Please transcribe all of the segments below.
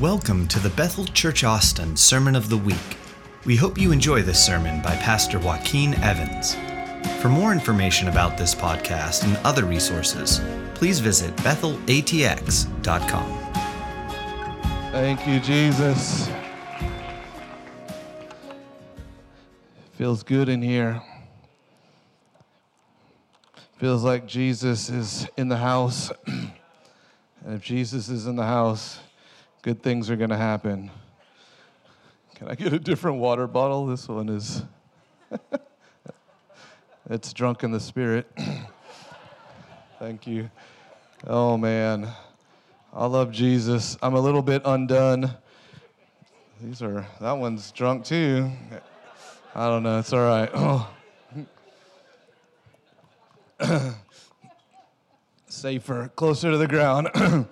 Welcome to the Bethel Church Austin Sermon of the Week. We hope you enjoy this sermon by Pastor Joaquin Evans. For more information about this podcast and other resources, please visit bethelatx.com. Thank you, Jesus. Feels good in here. Feels like Jesus is in the house. and if Jesus is in the house, good things are going to happen. Can I get a different water bottle? This one is. it's drunk in the spirit. Thank you. Oh, man. I love Jesus. I'm a little bit undone. These are, that one's drunk too. I don't know. It's all right. Safer, closer to the ground.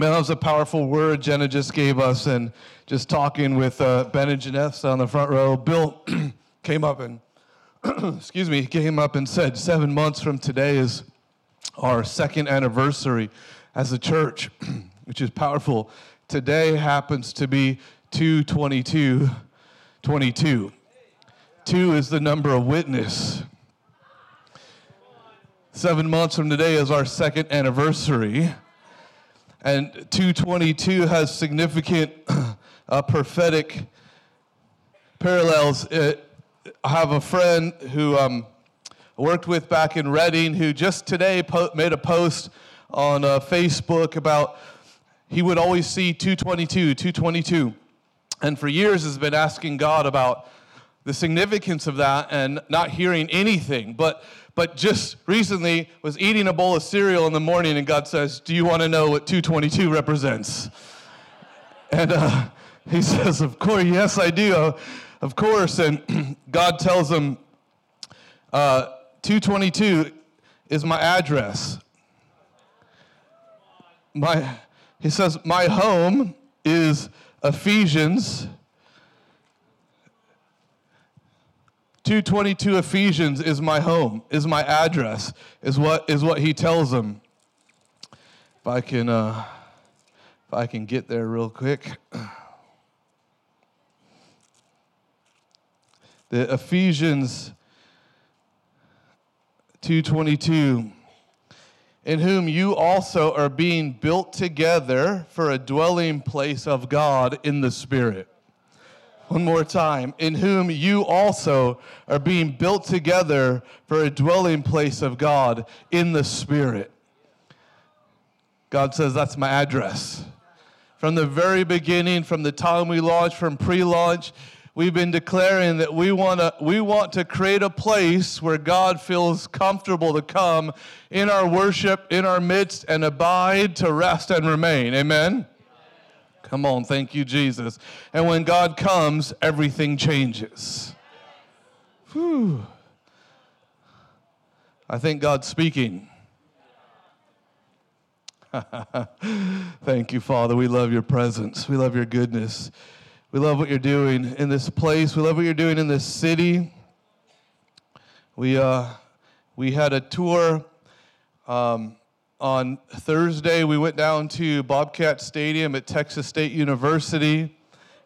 Man, that was a powerful word Jenna just gave us. And just talking with uh, Ben and Jeanette on the front row, Bill came up and, excuse me, came up and said, seven months from today is our second anniversary as a church, which is powerful. Today happens to be 222 22. Two is the number of witness. Seven months from today is our second anniversary. And 222 has significant uh, prophetic parallels. It, I have a friend who um, worked with back in Redding who just today po- made a post on uh, Facebook about he would always see 222, 222. And for years has been asking God about the significance of that and not hearing anything. But but just recently was eating a bowl of cereal in the morning and God says, "Do you want to know what 222 represents?" And uh, he says, "Of course, yes, I do, uh, of course." And God tells him, uh, "222 is my address." My, he says, "My home is Ephesians." 222 Ephesians is my home, is my address, is what is what he tells them. If I can uh, if I can get there real quick. The Ephesians 222 in whom you also are being built together for a dwelling place of God in the Spirit. One more time. In whom you also are being built together for a dwelling place of God in the Spirit. God says, That's my address. From the very beginning, from the time we launched, from pre launch, we've been declaring that we, wanna, we want to create a place where God feels comfortable to come in our worship, in our midst, and abide to rest and remain. Amen? Come on, thank you, Jesus. And when God comes, everything changes. Whew. I think God's speaking. thank you, Father. We love your presence. We love your goodness. We love what you're doing in this place. We love what you're doing in this city. We, uh, we had a tour um, on Thursday, we went down to Bobcat Stadium at Texas State University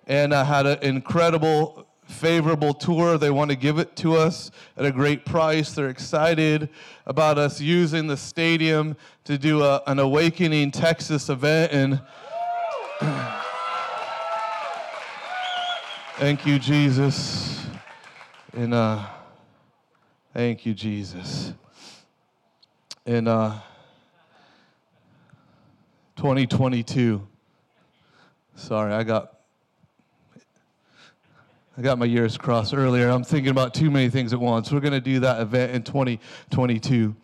and uh, had an incredible, favorable tour. They want to give it to us at a great price. They're excited about us using the stadium to do a, an Awakening Texas event. And thank you, Jesus. And uh, thank you, Jesus. And uh, 2022. Sorry, I got I got my years crossed earlier. I'm thinking about too many things at once. We're going to do that event in 2022.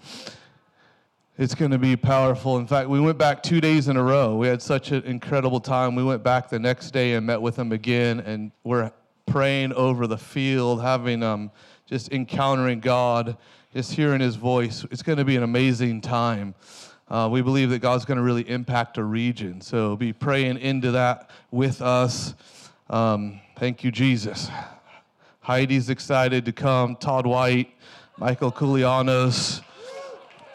It's going to be powerful. In fact, we went back two days in a row. We had such an incredible time. We went back the next day and met with them again, and we're praying over the field, having um, just encountering God, just hearing His voice. It's going to be an amazing time. Uh, we believe that God's going to really impact a region. So be praying into that with us. Um, thank you, Jesus. Heidi's excited to come. Todd White, Michael Koulianos.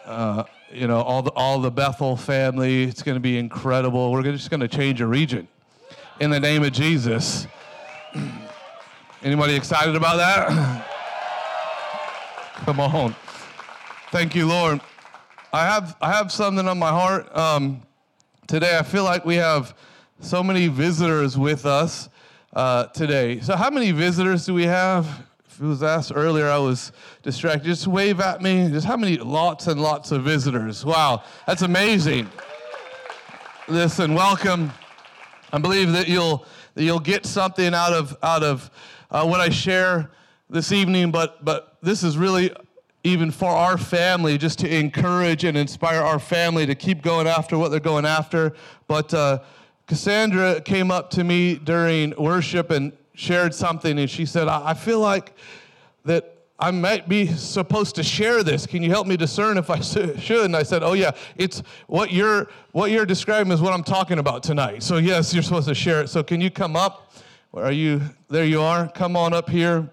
Uh, you know, all the, all the Bethel family. It's going to be incredible. We're just going to change a region in the name of Jesus. Anybody excited about that? Come on. Thank you, Lord. I have, I have something on my heart. Um, today, I feel like we have so many visitors with us uh, today. So, how many visitors do we have? If it was asked earlier, I was distracted. Just wave at me. Just how many? Lots and lots of visitors. Wow, that's amazing. Listen, welcome. I believe that you'll that you'll get something out of out of uh, what I share this evening. But but this is really even for our family, just to encourage and inspire our family to keep going after what they're going after. But uh, Cassandra came up to me during worship and shared something, and she said, I feel like that I might be supposed to share this. Can you help me discern if I should? And I said, Oh yeah, it's what you're what you're describing is what I'm talking about tonight. So yes, you're supposed to share it. So can you come up? Where are you? There you are. Come on up here.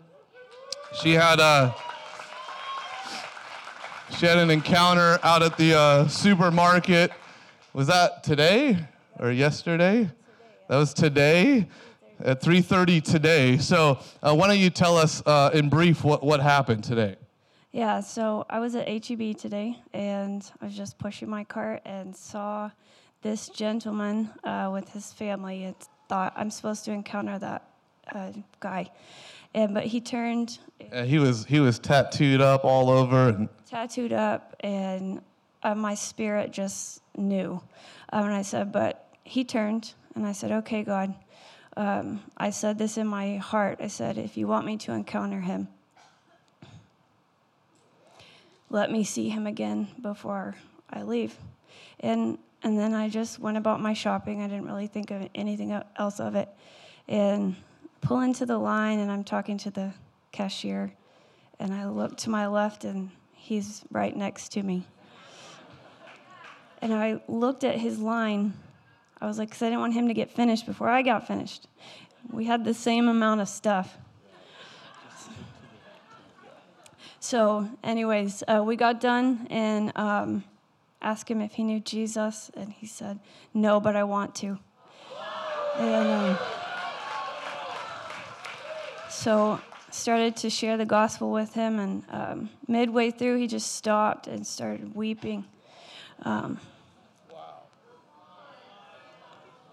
She had a she had an encounter out at the uh, supermarket. Was that today or yesterday? That was today at 3:30 today. So uh, why don't you tell us uh, in brief what, what happened today? Yeah, so I was at HEB today, and I was just pushing my cart and saw this gentleman uh, with his family. And thought I'm supposed to encounter that uh, guy, and but he turned. He was he was tattooed up all over and tattooed up, and uh, my spirit just knew. Um, and I said, but he turned, and I said, okay, God. Um, I said this in my heart. I said, if you want me to encounter him, let me see him again before I leave. And and then I just went about my shopping. I didn't really think of anything else of it. And pull into the line, and I'm talking to the cashier, and I look to my left, and he's right next to me. And I looked at his line. I was like, because I didn't want him to get finished before I got finished. We had the same amount of stuff. So, anyways, uh, we got done and um, asked him if he knew Jesus, and he said, No, but I want to. And um, so started to share the gospel with him, and um, midway through, he just stopped and started weeping. Um,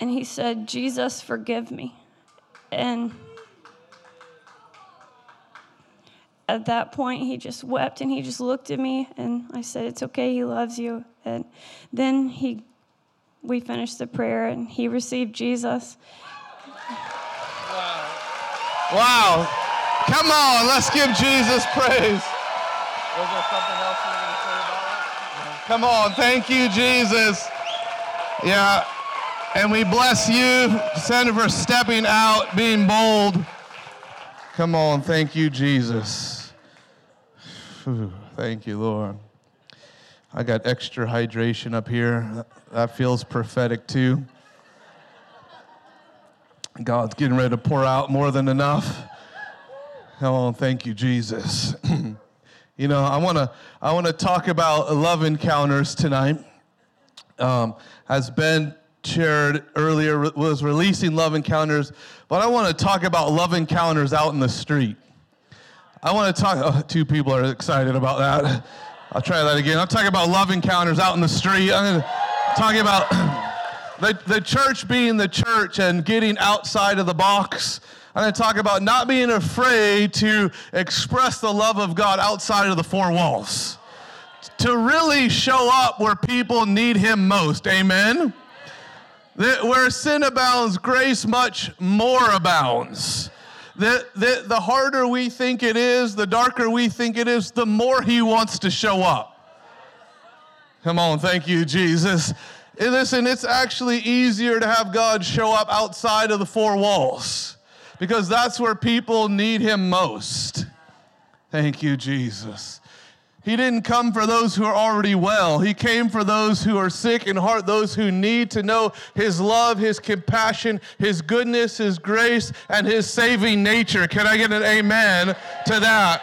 and he said, Jesus, forgive me. And at that point, he just wept and he just looked at me, and I said, It's okay, he loves you. And then he, we finished the prayer, and he received Jesus. Wow. Wow. Come on, let's give Jesus praise. Was there something else you were going to say about it? Come on, thank you, Jesus. Yeah, and we bless you, Senator, for stepping out, being bold. Come on, thank you, Jesus. thank you, Lord. I got extra hydration up here. That feels prophetic too. God's getting ready to pour out more than enough. Oh, thank you, Jesus. you know, I want to I want to talk about love encounters tonight. Um, as Ben shared earlier, was releasing love encounters, but I want to talk about love encounters out in the street. I want to talk. Oh, two people are excited about that. I'll try that again. I'm talking about love encounters out in the street. I'm talking about the, the church being the church and getting outside of the box I'm going to talk about not being afraid to express the love of God outside of the four walls. To really show up where people need Him most. Amen? where sin abounds, grace much more abounds. The, the, the harder we think it is, the darker we think it is, the more He wants to show up. Come on, thank you, Jesus. And listen, it's actually easier to have God show up outside of the four walls because that's where people need him most. Thank you, Jesus. He didn't come for those who are already well. He came for those who are sick in heart, those who need to know His love, His compassion, His goodness, His grace, and His saving nature. Can I get an amen to that?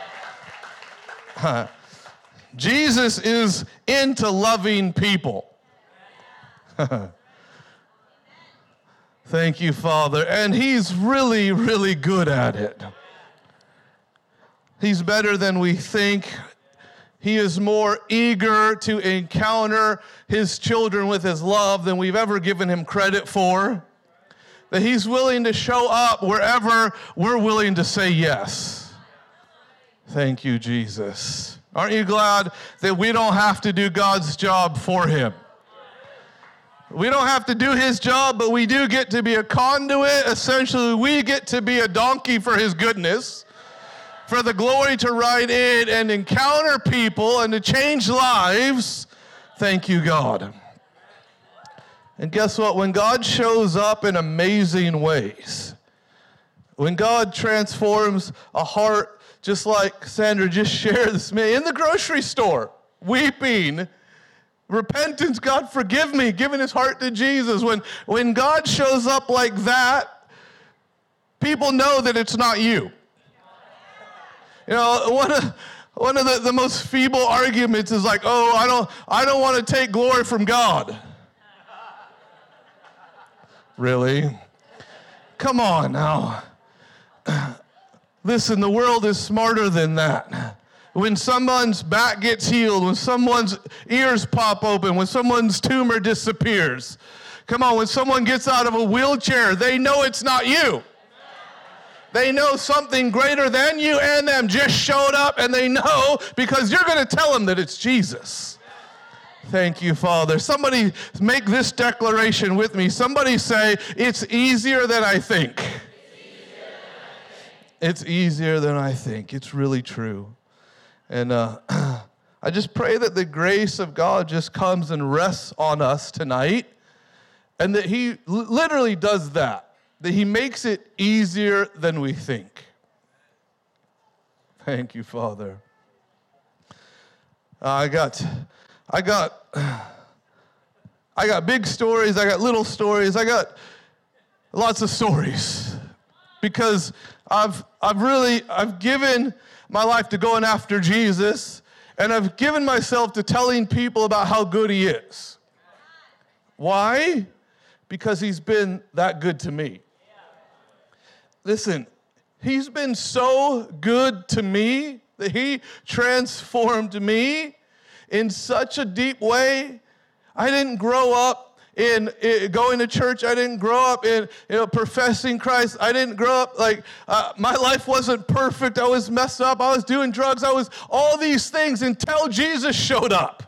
Jesus is into loving people. Thank you, Father. And He's really, really good at it. He's better than we think. He is more eager to encounter His children with His love than we've ever given Him credit for. That He's willing to show up wherever we're willing to say yes. Thank you, Jesus. Aren't you glad that we don't have to do God's job for Him? We don't have to do his job, but we do get to be a conduit. Essentially, we get to be a donkey for his goodness, for the glory to ride in and encounter people and to change lives. Thank you, God. And guess what? When God shows up in amazing ways, when God transforms a heart, just like Sandra just shared this man in the grocery store, weeping Repentance, God forgive me, giving his heart to Jesus. When, when God shows up like that, people know that it's not you. You know, one of, one of the, the most feeble arguments is like, oh, I don't, I don't want to take glory from God. really? Come on now. Listen, the world is smarter than that when someone's back gets healed, when someone's ears pop open, when someone's tumor disappears. Come on, when someone gets out of a wheelchair, they know it's not you. They know something greater than you and them just showed up, and they know because you're going to tell them that it's Jesus. Thank you, Father. Somebody make this declaration with me. Somebody say, It's easier than I think. It's easier than I think. It's really true. And uh, I just pray that the grace of God just comes and rests on us tonight, and that He literally does that, that He makes it easier than we think. Thank you, Father. Uh, I got, I got, I got big stories. I got little stories. I got lots of stories because I've, I've really, I've given my life to going after Jesus, and I've given myself to telling people about how good He is. Why? Because He's been that good to me. Listen, He's been so good to me that He transformed me in such a deep way. I didn't grow up in, in, going to church. I didn't grow up in you know, professing Christ. I didn't grow up like uh, my life wasn't perfect. I was messed up. I was doing drugs. I was all these things until Jesus showed up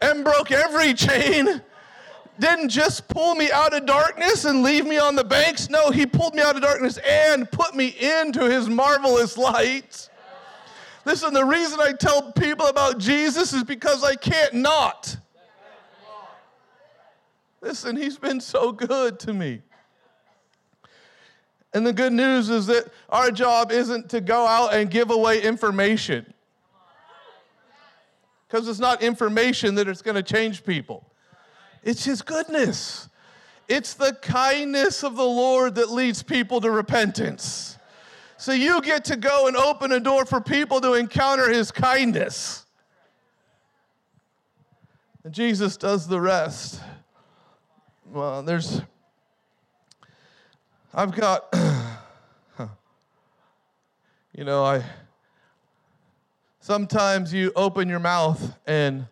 and broke every chain. Didn't just pull me out of darkness and leave me on the banks. No, he pulled me out of darkness and put me into his marvelous light. Listen, the reason I tell people about Jesus is because I can't not. Listen, he's been so good to me. And the good news is that our job isn't to go out and give away information. Because it's not information that is going to change people. It's his goodness. It's the kindness of the Lord that leads people to repentance. So you get to go and open a door for people to encounter his kindness. And Jesus does the rest well, there's, I've got, you know, I, sometimes you open your mouth and,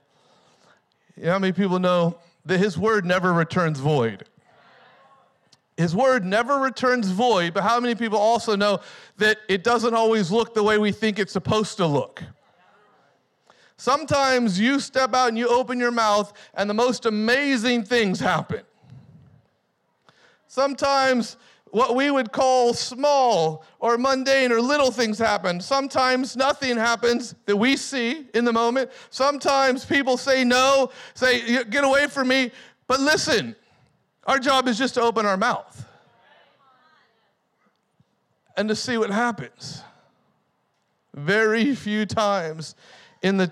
you know how many people know that his word never returns void? His word never returns void, but how many people also know that it doesn't always look the way we think it's supposed to look? Sometimes you step out and you open your mouth, and the most amazing things happen. Sometimes what we would call small or mundane or little things happen. Sometimes nothing happens that we see in the moment. Sometimes people say no, say, get away from me. But listen, our job is just to open our mouth and to see what happens. Very few times in the,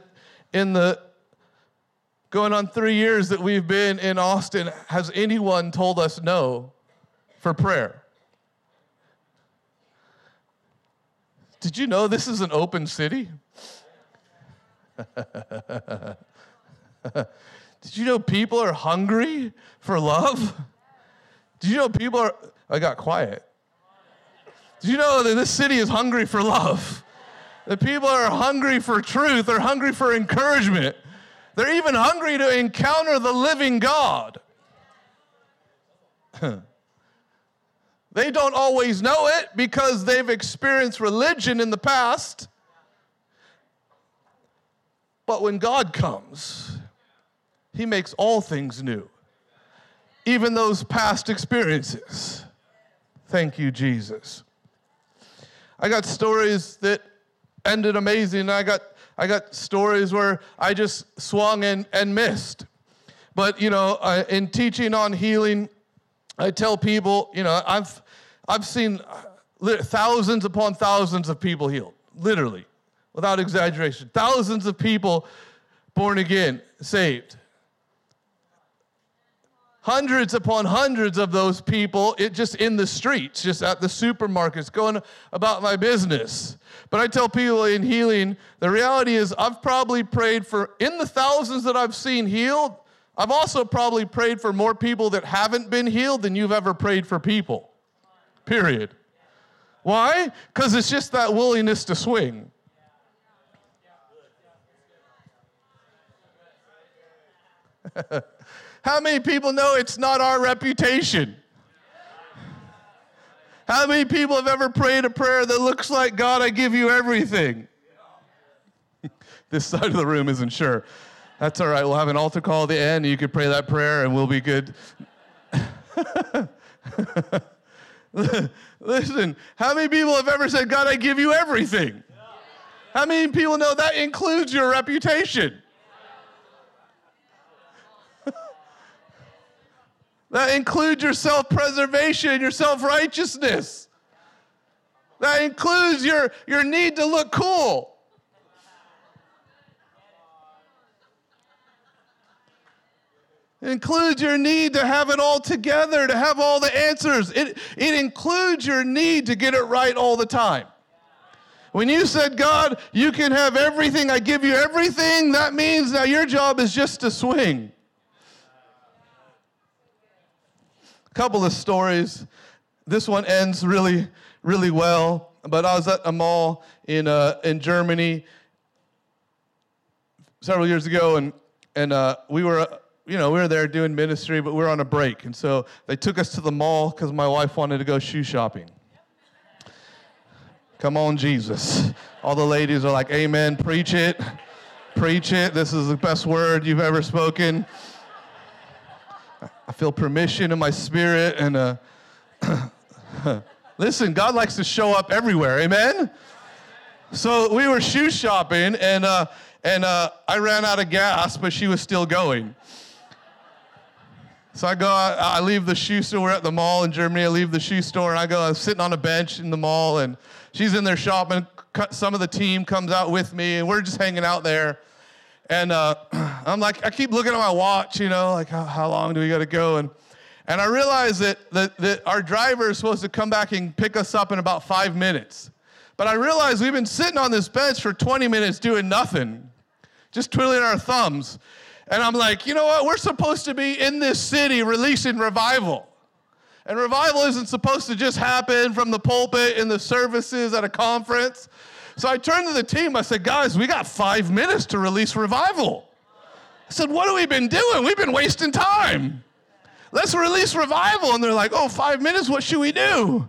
in the going on three years that we've been in Austin has anyone told us no for prayer. Did you know this is an open city? Did you know people are hungry for love? Did you know people are, I got quiet. Did you know that this city is hungry for love? That people are hungry for truth, they're hungry for encouragement. They're even hungry to encounter the living God. they don't always know it because they've experienced religion in the past. But when God comes, He makes all things new, even those past experiences. Thank you, Jesus. I got stories that ended amazing. I got I got stories where I just swung and, and missed. But you know, uh, in teaching on healing, I tell people, you know, I've I've seen thousands upon thousands of people healed, literally, without exaggeration. Thousands of people born again, saved hundreds upon hundreds of those people it just in the streets just at the supermarkets going about my business but i tell people in healing the reality is i've probably prayed for in the thousands that i've seen healed i've also probably prayed for more people that haven't been healed than you've ever prayed for people period why because it's just that willingness to swing How many people know it's not our reputation? How many people have ever prayed a prayer that looks like, God, I give you everything? this side of the room isn't sure. That's all right. We'll have an altar call at the end. You can pray that prayer and we'll be good. Listen, how many people have ever said, God, I give you everything? How many people know that includes your reputation? That includes your self preservation, your self righteousness. That includes your, your need to look cool. Includes your need to have it all together, to have all the answers. It, it includes your need to get it right all the time. When you said, God, you can have everything, I give you everything, that means now your job is just to swing. A couple of stories. This one ends really, really well. But I was at a mall in, uh, in Germany several years ago, and, and uh, we were, you know, we were there doing ministry, but we were on a break. And so they took us to the mall because my wife wanted to go shoe shopping. Come on, Jesus. All the ladies are like, Amen, preach it, preach it. This is the best word you've ever spoken. I feel permission in my spirit. And uh, listen, God likes to show up everywhere. Amen? So we were shoe shopping, and, uh, and uh, I ran out of gas, but she was still going. So I go, I, I leave the shoe store. We're at the mall in Germany. I leave the shoe store, and I go, I'm sitting on a bench in the mall, and she's in there shopping. Some of the team comes out with me, and we're just hanging out there. And uh, I'm like, I keep looking at my watch, you know, like how, how long do we got to go? And and I realize that, that that our driver is supposed to come back and pick us up in about five minutes. But I realize we've been sitting on this bench for 20 minutes doing nothing, just twiddling our thumbs. And I'm like, you know what? We're supposed to be in this city releasing revival. And revival isn't supposed to just happen from the pulpit in the services at a conference. So I turned to the team. I said, guys, we got five minutes to release revival. I said, what have we been doing? We've been wasting time. Let's release revival. And they're like, oh, five minutes? What should we do?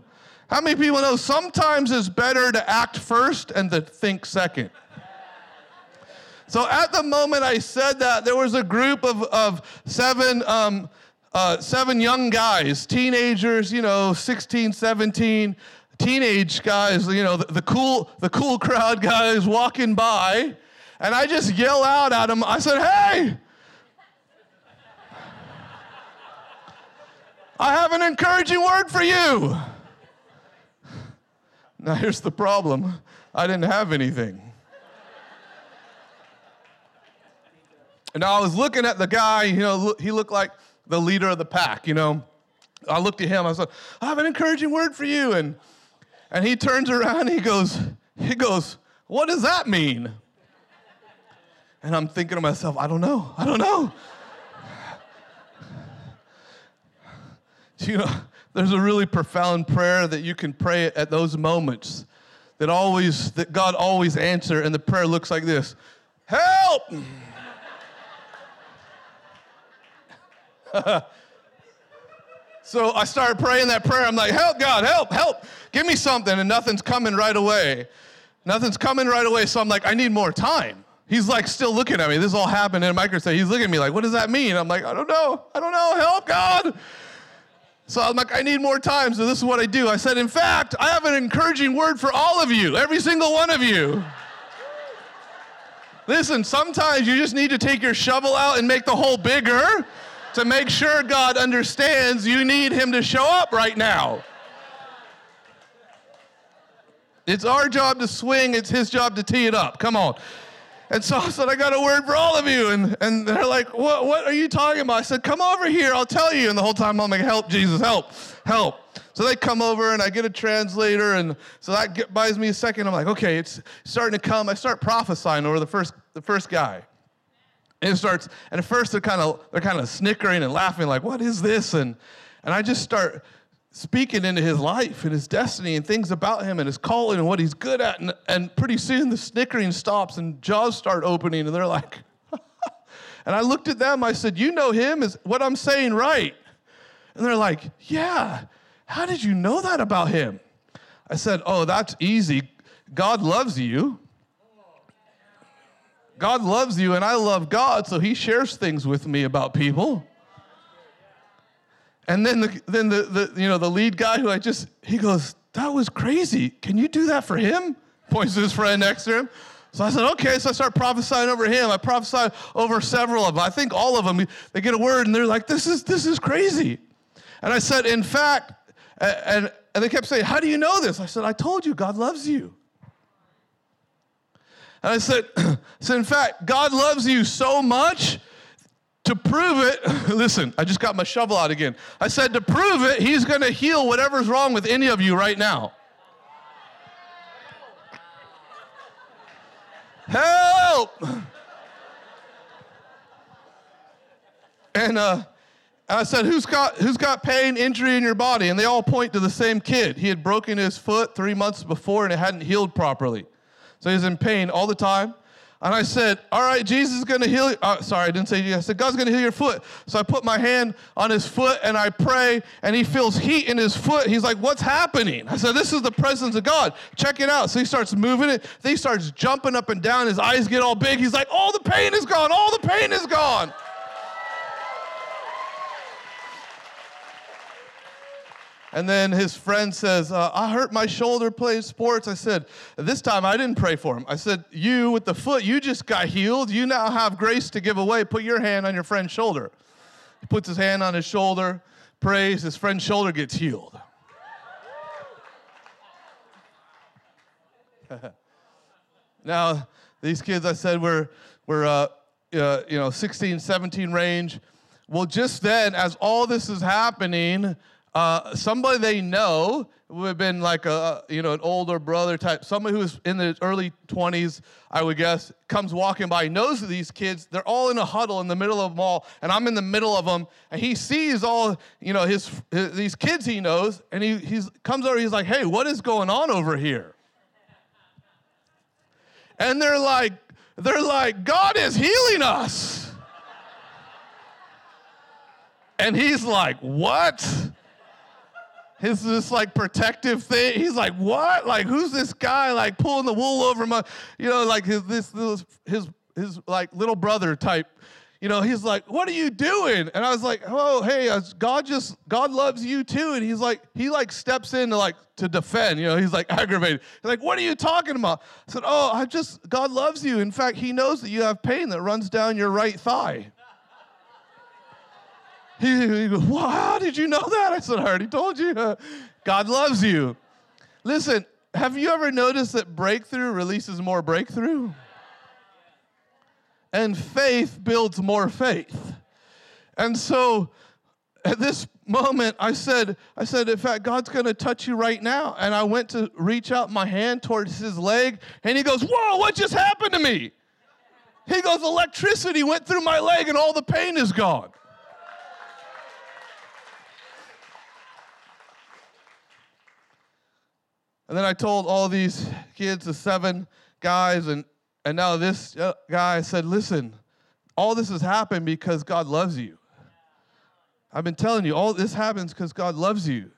How many people know sometimes it's better to act first and to think second? So at the moment I said that, there was a group of, of seven, um, uh, seven young guys, teenagers, you know, 16, 17, teenage guys, you know, the, the, cool, the cool crowd guys walking by, and I just yell out at them. I said, "Hey, I have an encouraging word for you." Now here's the problem: I didn't have anything. And I was looking at the guy, you know, he looked like the leader of the pack, you know. I looked at him, I said, I have an encouraging word for you. And and he turns around he goes, he goes, what does that mean? And I'm thinking to myself, I don't know, I don't know. you know, there's a really profound prayer that you can pray at those moments that always that God always answer and the prayer looks like this. Help! so I started praying that prayer. I'm like, help, God, help, help. Give me something. And nothing's coming right away. Nothing's coming right away. So I'm like, I need more time. He's like still looking at me. This all happened in a microsecond. He's looking at me like, what does that mean? I'm like, I don't know. I don't know. Help, God. So I'm like, I need more time. So this is what I do. I said, in fact, I have an encouraging word for all of you, every single one of you. Listen, sometimes you just need to take your shovel out and make the hole bigger to make sure God understands you need Him to show up right now. It's our job to swing, it's His job to tee it up. Come on. And so I said, I got a word for all of you. And, and they're like, what, what are you talking about? I said, come over here, I'll tell you. And the whole time I'm like, help, Jesus, help, help. So they come over and I get a translator. And so that buys me a second. I'm like, okay, it's starting to come. I start prophesying over the first, the first guy. And it starts, and at first they're kind of they're kind of snickering and laughing, like, what is this? And and I just start speaking into his life and his destiny and things about him and his calling and what he's good at. And, and pretty soon the snickering stops and jaws start opening and they're like, and I looked at them, I said, You know him? Is what I'm saying right? And they're like, Yeah. How did you know that about him? I said, Oh, that's easy. God loves you. God loves you, and I love God, so He shares things with me about people. And then the then the, the you know the lead guy who I just he goes, that was crazy. Can you do that for him? Points to his friend next to him. So I said, okay. So I start prophesying over him. I prophesied over several of them. I think all of them. They get a word and they're like, this is this is crazy. And I said, in fact, and and they kept saying, how do you know this? I said, I told you, God loves you. And I said, so in fact, God loves you so much to prove it, listen, I just got my shovel out again. I said, to prove it, he's going to heal whatever's wrong with any of you right now. Help! And, uh, I said, who's got, who's got pain, injury in your body? And they all point to the same kid. He had broken his foot three months before and it hadn't healed properly. So he's in pain all the time. And I said, All right, Jesus is going to heal you. Uh, sorry, I didn't say Jesus. I said, God's going to heal your foot. So I put my hand on his foot and I pray, and he feels heat in his foot. He's like, What's happening? I said, This is the presence of God. Check it out. So he starts moving it. Then he starts jumping up and down. His eyes get all big. He's like, All the pain is gone. All the pain is gone. And then his friend says, uh, I hurt my shoulder playing sports. I said, This time I didn't pray for him. I said, You with the foot, you just got healed. You now have grace to give away. Put your hand on your friend's shoulder. He puts his hand on his shoulder, prays, his friend's shoulder gets healed. now, these kids I said were, were uh, uh, you know, 16, 17 range. Well, just then, as all this is happening, uh, somebody they know would have been like a you know an older brother type. Somebody who's in the early 20s i would guess comes walking by knows these kids. They're all in a huddle in the middle of them all and i'm in the middle of them and he sees all you know his, his these kids he knows and he he's, comes over he's like hey what is going on over here? And they're like they're like god is healing us. And he's like what his this like protective thing. He's like, what? Like, who's this guy like pulling the wool over my, you know, like his this, this his his like little brother type. You know, he's like, what are you doing? And I was like, oh, hey, God just God loves you too. And he's like, he like steps in to like to defend. You know, he's like aggravated. He's like, what are you talking about? I said, oh, I just God loves you. In fact, He knows that you have pain that runs down your right thigh. He, goes, well, How did you know that? I said, I already told you. God loves you. Listen, have you ever noticed that breakthrough releases more breakthrough? And faith builds more faith. And so at this moment, I said, I said, in fact, God's gonna touch you right now. And I went to reach out my hand towards his leg, and he goes, Whoa, what just happened to me? He goes, Electricity went through my leg and all the pain is gone. And then I told all these kids, the seven guys, and, and now this uh, guy said, Listen, all this has happened because God loves you. I've been telling you, all this happens because God loves you.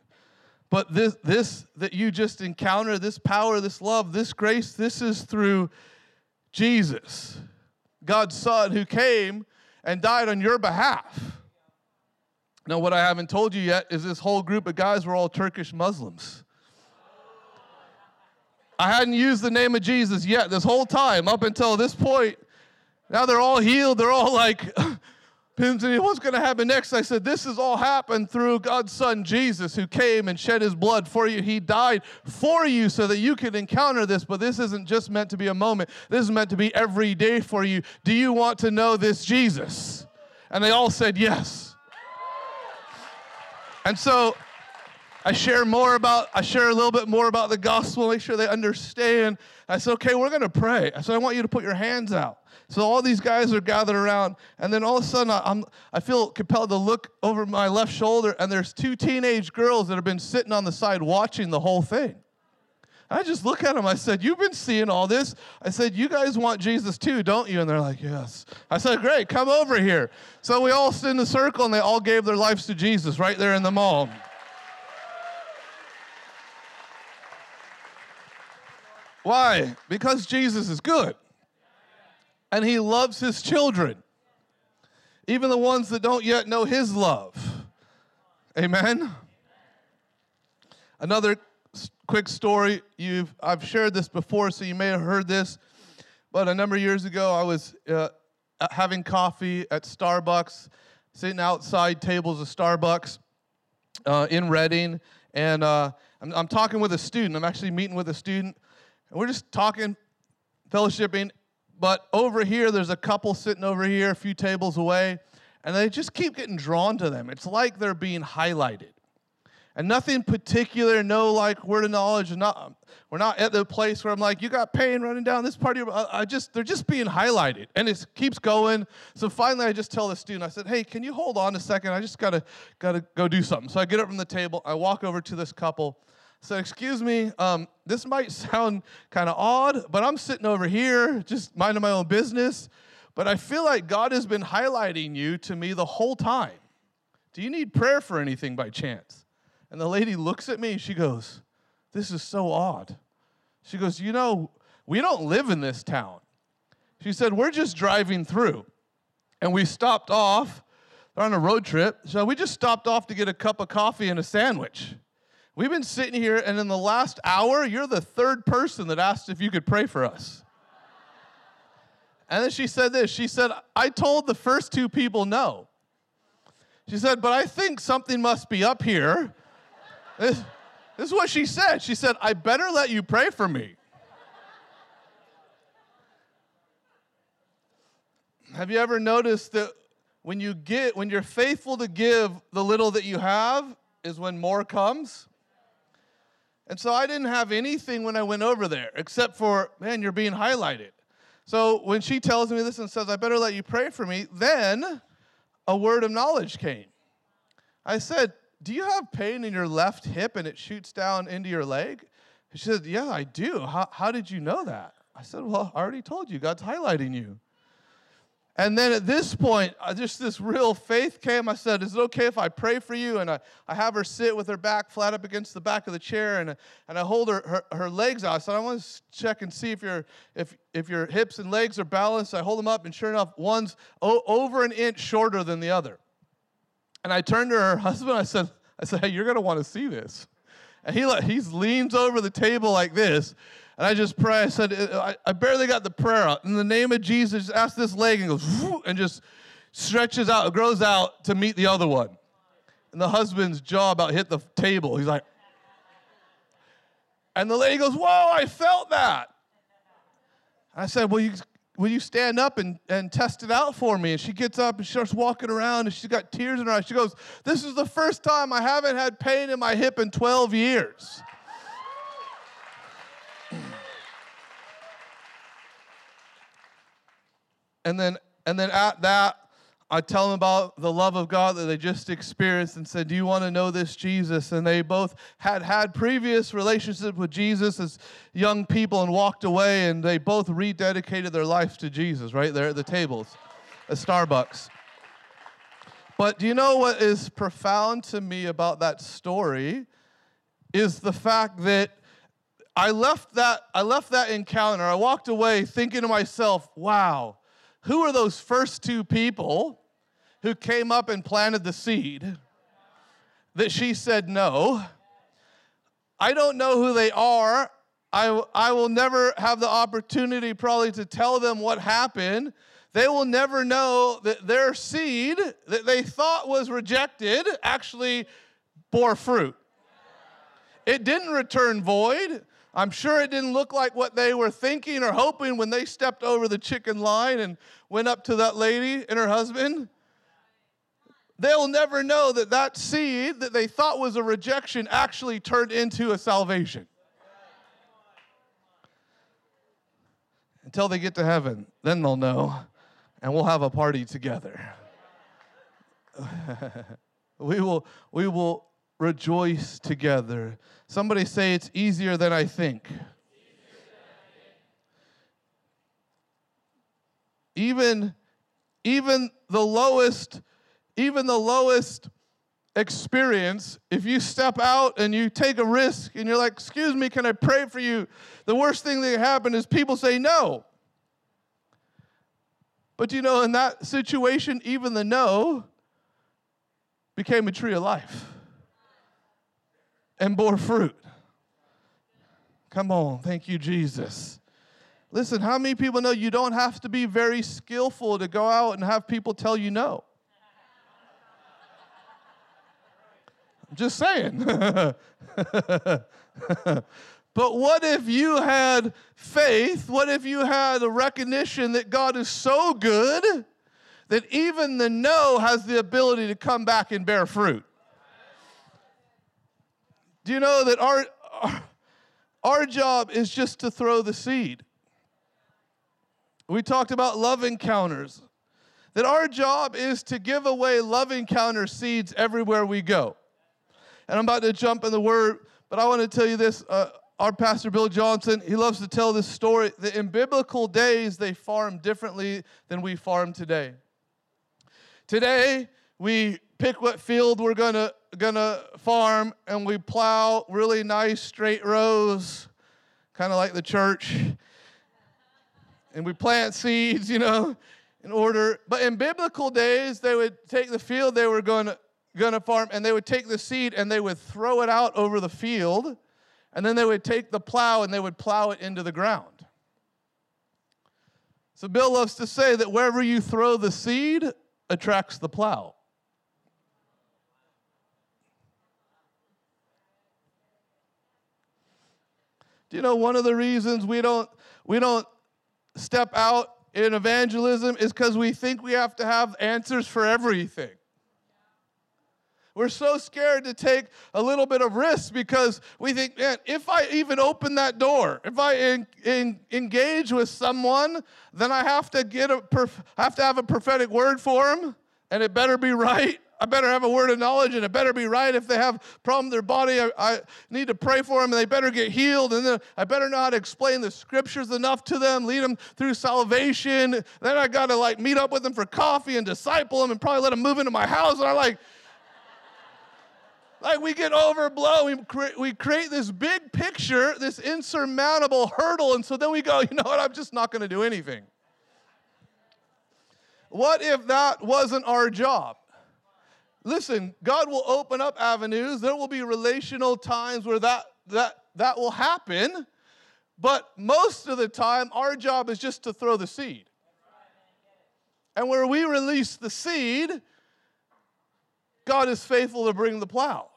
But this, this that you just encounter, this power, this love, this grace, this is through Jesus, God's Son, who came and died on your behalf. Now, what I haven't told you yet is this whole group of guys were all Turkish Muslims. I hadn't used the name of Jesus yet this whole time up until this point. Now they're all healed. They're all like, Pimsy, what's going to happen next? I said, This has all happened through God's Son Jesus, who came and shed his blood for you. He died for you so that you could encounter this, but this isn't just meant to be a moment. This is meant to be every day for you. Do you want to know this Jesus? And they all said yes. And so I share more about, I share a little bit more about the gospel, make sure they understand. I said, okay, we're going to pray. I said, I want you to put your hands out. So all these guys are gathered around, and then all of a sudden I'm, I feel compelled to look over my left shoulder, and there's two teenage girls that have been sitting on the side watching the whole thing. I just look at them. I said, You've been seeing all this. I said, You guys want Jesus too, don't you? And they're like, Yes. I said, Great, come over here. So we all stood in a circle and they all gave their lives to Jesus right there in the mall. Why? Because Jesus is good and he loves his children, even the ones that don't yet know his love. Amen. Another quick story. You've I've shared this before, so you may have heard this. But a number of years ago, I was uh, having coffee at Starbucks, sitting outside tables of Starbucks uh, in Redding, and uh, I'm, I'm talking with a student. I'm actually meeting with a student, and we're just talking, fellowshipping, but over here, there's a couple sitting over here, a few tables away, and they just keep getting drawn to them. It's like they're being highlighted. And nothing particular, no like word of knowledge. Not, we're not at the place where I'm like, you got pain running down this part of your. I just, they're just being highlighted, and it keeps going. So finally, I just tell the student, I said, hey, can you hold on a second? I just gotta, gotta go do something. So I get up from the table, I walk over to this couple, so, excuse me, um, this might sound kind of odd, but I'm sitting over here just minding my own business. But I feel like God has been highlighting you to me the whole time. Do you need prayer for anything by chance? And the lady looks at me she goes, This is so odd. She goes, You know, we don't live in this town. She said, We're just driving through. And we stopped off. They're on a road trip. So we just stopped off to get a cup of coffee and a sandwich. We've been sitting here, and in the last hour, you're the third person that asked if you could pray for us. And then she said this She said, I told the first two people no. She said, But I think something must be up here. This, this is what she said. She said, I better let you pray for me. Have you ever noticed that when you get when you're faithful to give the little that you have is when more comes? And so I didn't have anything when I went over there except for, man, you're being highlighted. So when she tells me this and says, I better let you pray for me, then a word of knowledge came. I said, Do you have pain in your left hip and it shoots down into your leg? She said, Yeah, I do. How, how did you know that? I said, Well, I already told you. God's highlighting you. And then at this point, just this real faith came. I said, Is it okay if I pray for you? And I, I have her sit with her back flat up against the back of the chair and, and I hold her, her, her legs out. I said, I want to check and see if, your if, if your hips and legs are balanced. I hold them up, and sure enough, one's o- over an inch shorter than the other. And I turned to her husband. I said, I said, Hey, you're going to want to see this. And he, he leans over the table like this. And I just pray. I said, uh, I, I barely got the prayer out. In the name of Jesus, just ask this leg and goes, and just stretches out, grows out to meet the other one. And the husband's jaw about hit the table. He's like, and the lady goes, Whoa, I felt that. I said, Well, you, will you stand up and, and test it out for me? And she gets up and she starts walking around and she's got tears in her eyes. She goes, This is the first time I haven't had pain in my hip in 12 years. And then and then at that I tell them about the love of God that they just experienced and said, Do you want to know this Jesus? And they both had had previous relationships with Jesus as young people and walked away, and they both rededicated their life to Jesus right there at the tables at Starbucks. But do you know what is profound to me about that story? Is the fact that I left that I left that encounter. I walked away thinking to myself, "Wow, who are those first two people who came up and planted the seed that she said no. I don't know who they are. I, I will never have the opportunity, probably, to tell them what happened. They will never know that their seed that they thought was rejected actually bore fruit. It didn't return void. I'm sure it didn't look like what they were thinking or hoping when they stepped over the chicken line and went up to that lady and her husband. They'll never know that that seed that they thought was a rejection actually turned into a salvation. Until they get to heaven, then they'll know, and we'll have a party together. we will, we will rejoice together. Somebody say it's easier than I think. Even, even the lowest even the lowest experience, if you step out and you take a risk and you're like, Excuse me, can I pray for you? The worst thing that can happen is people say no. But you know, in that situation, even the no became a tree of life and bore fruit. Come on, thank you, Jesus. Listen, how many people know you don't have to be very skillful to go out and have people tell you no? I'm just saying. but what if you had faith? What if you had a recognition that God is so good that even the no has the ability to come back and bear fruit? Do you know that our, our, our job is just to throw the seed? We talked about love encounters. That our job is to give away love encounter seeds everywhere we go and I'm about to jump in the word, but I want to tell you this. Uh, our pastor, Bill Johnson, he loves to tell this story that in biblical days, they farmed differently than we farm today. Today, we pick what field we're gonna, gonna farm and we plow really nice straight rows, kind of like the church. And we plant seeds, you know, in order. But in biblical days, they would take the field they were going to going to farm, and they would take the seed and they would throw it out over the field, and then they would take the plow and they would plow it into the ground. So Bill loves to say that wherever you throw the seed attracts the plow. Do you know one of the reasons we don't we don't step out in evangelism is because we think we have to have answers for everything. We're so scared to take a little bit of risk because we think, man, if I even open that door, if I engage with someone, then I have to get a perf- have to have a prophetic word for them, and it better be right. I better have a word of knowledge, and it better be right. If they have problem with their body, I, I need to pray for them, and they better get healed. And then I better to explain the scriptures enough to them, lead them through salvation. Then I got to like meet up with them for coffee and disciple them, and probably let them move into my house. And I like like we get overblown. We create, we create this big picture, this insurmountable hurdle, and so then we go, you know what, I'm just not going to do anything. What if that wasn't our job? Listen, God will open up avenues. There will be relational times where that, that, that will happen. But most of the time, our job is just to throw the seed. And where we release the seed, God is faithful to bring the plow.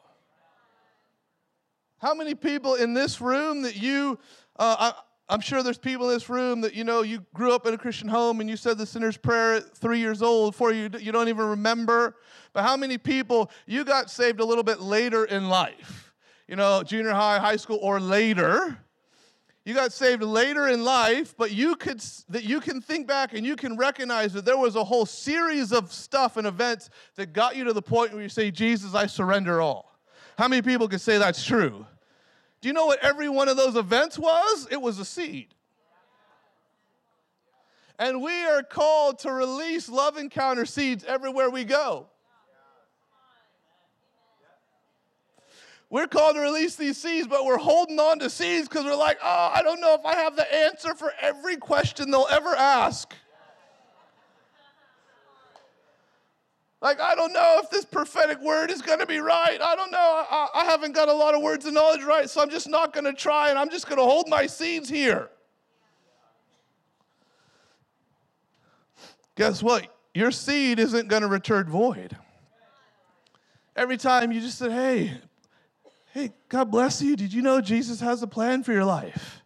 How many people in this room that you, uh, I, am sure there's people in this room that you know you grew up in a Christian home and you said the sinner's prayer at three years old for you, you don't even remember. But how many people you got saved a little bit later in life? You know, junior high, high school, or later. you got saved later in life, but you could that you can think back and you can recognize that there was a whole series of stuff and events that got you to the point where you say, "Jesus, I surrender all." How many people can say that's true? Do you know what every one of those events was? It was a seed. And we are called to release love encounter seeds everywhere we go. We're called to release these seeds, but we're holding on to seeds because we're like, oh, I don't know if I have the answer for every question they'll ever ask. Like, I don't know if this prophetic word is going to be right. I don't know. I, I, haven't got a lot of words of knowledge right, so I'm just not going to try and I'm just going to hold my seeds here. Guess what? Your seed isn't going to return void. Every time you just said, hey, Hey, God bless you. Did you know Jesus has a plan for your life?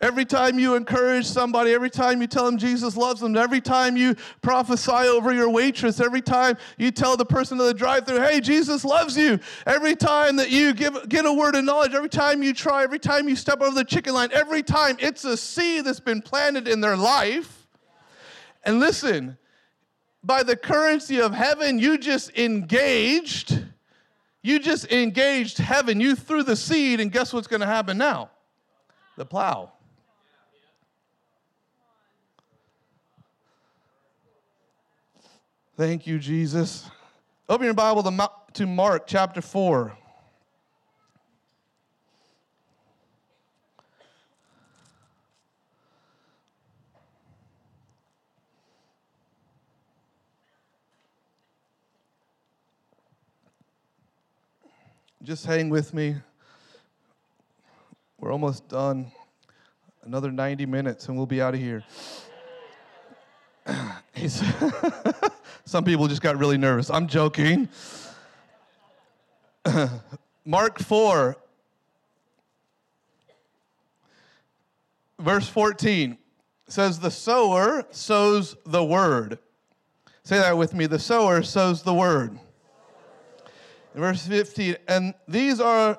Every time you encourage somebody, every time you tell them Jesus loves them, every time you prophesy over your waitress, every time you tell the person in the drive through, hey, Jesus loves you, every time that you give, get a word of knowledge, every time you try, every time you step over the chicken line, every time it's a seed that's been planted in their life. And listen, by the currency of heaven, you just engaged you just engaged heaven. You threw the seed, and guess what's going to happen now? The plow. Thank you, Jesus. Open your Bible to Mark chapter 4. Just hang with me. We're almost done. Another 90 minutes and we'll be out of here. Some people just got really nervous. I'm joking. Mark 4, verse 14 says, The sower sows the word. Say that with me. The sower sows the word verse 15, and these are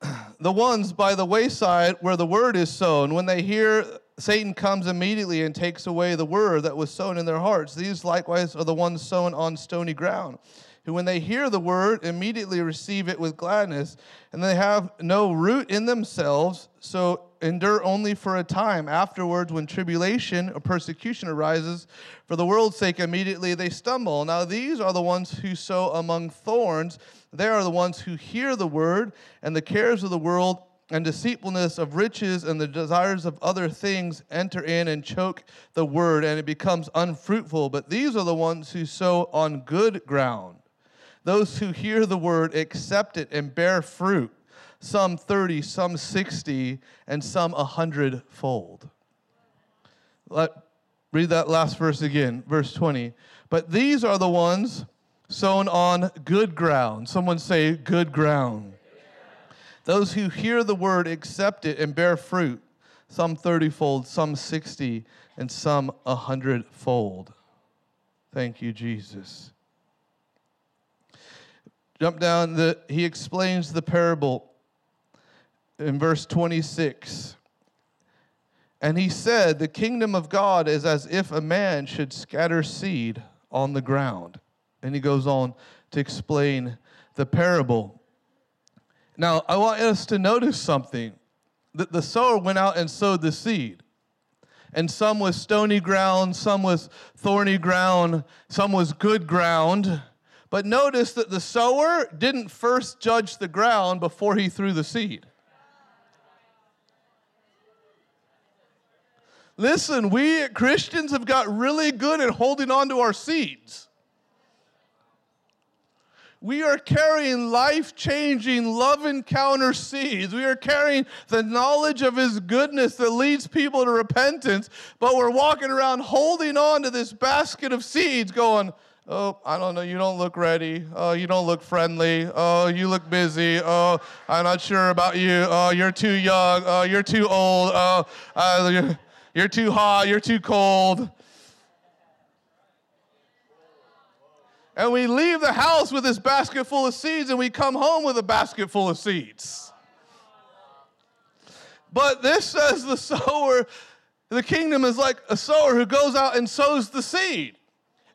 the ones by the wayside where the word is sown. When they hear, Satan comes immediately and takes away the word that was sown in their hearts. These likewise are the ones sown on stony ground, who when they hear the word immediately receive it with gladness, and they have no root in themselves, so endure only for a time. Afterwards, when tribulation or persecution arises, for the world's sake, immediately they stumble. Now, these are the ones who sow among thorns. They are the ones who hear the word, and the cares of the world and deceitfulness of riches and the desires of other things enter in and choke the word, and it becomes unfruitful. But these are the ones who sow on good ground. Those who hear the word, accept it, and bear fruit some 30, some 60, and some 100 fold. Let, read that last verse again, verse 20. But these are the ones sown on good ground. Someone say, good ground. Those who hear the word, accept it, and bear fruit, some 30 fold, some 60, and some 100 fold. Thank you, Jesus. Jump down, the, he explains the parable in verse 26. And he said, The kingdom of God is as if a man should scatter seed on the ground. And he goes on to explain the parable. Now, I want us to notice something that the sower went out and sowed the seed. And some was stony ground, some was thorny ground, some was good ground. But notice that the sower didn't first judge the ground before he threw the seed. Listen, we Christians have got really good at holding on to our seeds. We are carrying life changing, love encounter seeds. We are carrying the knowledge of His goodness that leads people to repentance, but we're walking around holding on to this basket of seeds, going, Oh, I don't know, you don't look ready. Oh, you don't look friendly. Oh, you look busy. Oh, I'm not sure about you. Oh, you're too young. Oh, you're too old. Oh, uh, you're too hot, you're too cold. And we leave the house with this basket full of seeds, and we come home with a basket full of seeds. But this says the sower, the kingdom is like a sower who goes out and sows the seed.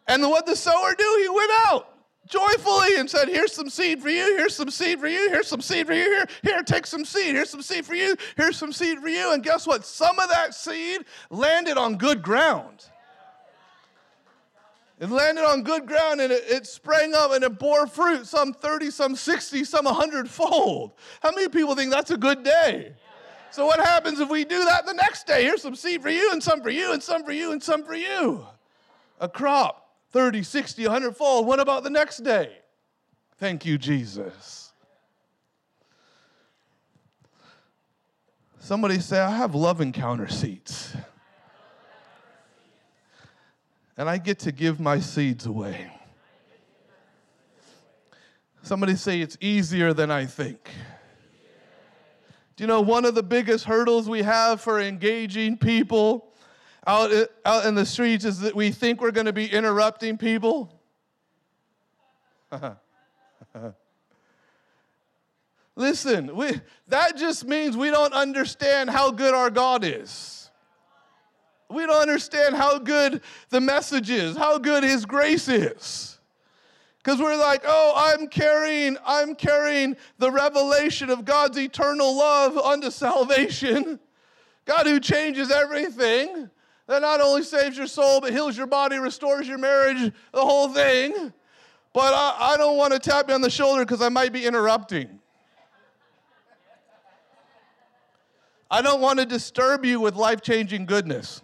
And what the sower do? He went out joyfully and said, Here's some seed for you, here's some seed for you, here's some seed for you, here, here, take some seed, here's some seed for you, here's some seed for you. And guess what? Some of that seed landed on good ground. It landed on good ground and it, it, sprang up and it bore fruit, some 30, some 60, some 100 fold. How many people think that's a good day? So, what happens if we do that the next day? Here's some seed for you, and some for you, and some for you, and some for you. A crop, 30, 60, 100 fold. What about the next day? Thank you, Jesus. Somebody say, I have love encounter seats and I get to give my seeds away. Somebody say it's easier than I think. Do you know one of the biggest hurdles we have for engaging people out, out in the streets is that we think we're going to be interrupting people? Listen, we, that just means we don't understand how good our God is. We don't understand how good the message is, how good His grace is. Because we're like, oh, I'm carrying, I'm carrying the revelation of God's eternal love unto salvation. God who changes everything, that not only saves your soul, but heals your body, restores your marriage, the whole thing. But I, I don't want to tap you on the shoulder because I might be interrupting. I don't want to disturb you with life changing goodness.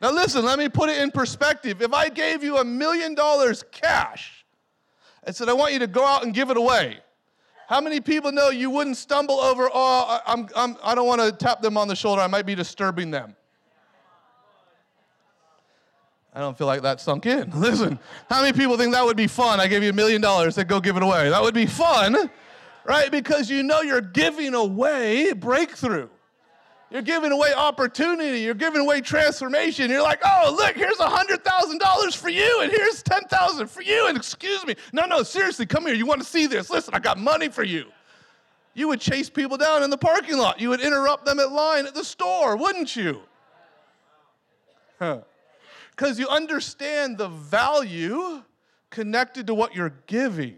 Now, listen, let me put it in perspective. If I gave you a million dollars cash and said, I want you to go out and give it away, how many people know you wouldn't stumble over, oh, I'm, I'm, I don't want to tap them on the shoulder, I might be disturbing them? I don't feel like that sunk in. Listen, how many people think that would be fun? I gave you a million dollars, said go give it away. That would be fun, right? Because you know you're giving away breakthrough. You're giving away opportunity. You're giving away transformation. You're like, oh, look, here's $100,000 for you, and here's 10000 for you. And excuse me. No, no, seriously, come here. You want to see this? Listen, I got money for you. You would chase people down in the parking lot. You would interrupt them at line at the store, wouldn't you? Because you understand the value connected to what you're giving.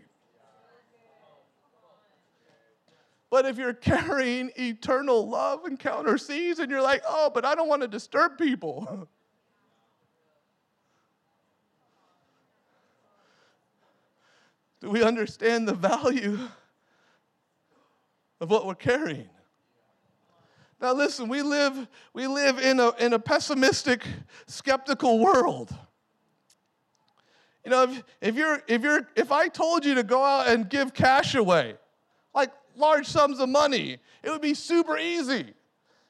But if you're carrying eternal love encounter seeds and you're like, oh, but I don't want to disturb people. Do we understand the value of what we're carrying? Now listen, we live, we live in, a, in a pessimistic, skeptical world. You know, if, if, you're, if, you're, if I told you to go out and give cash away, like large sums of money. It would be super easy.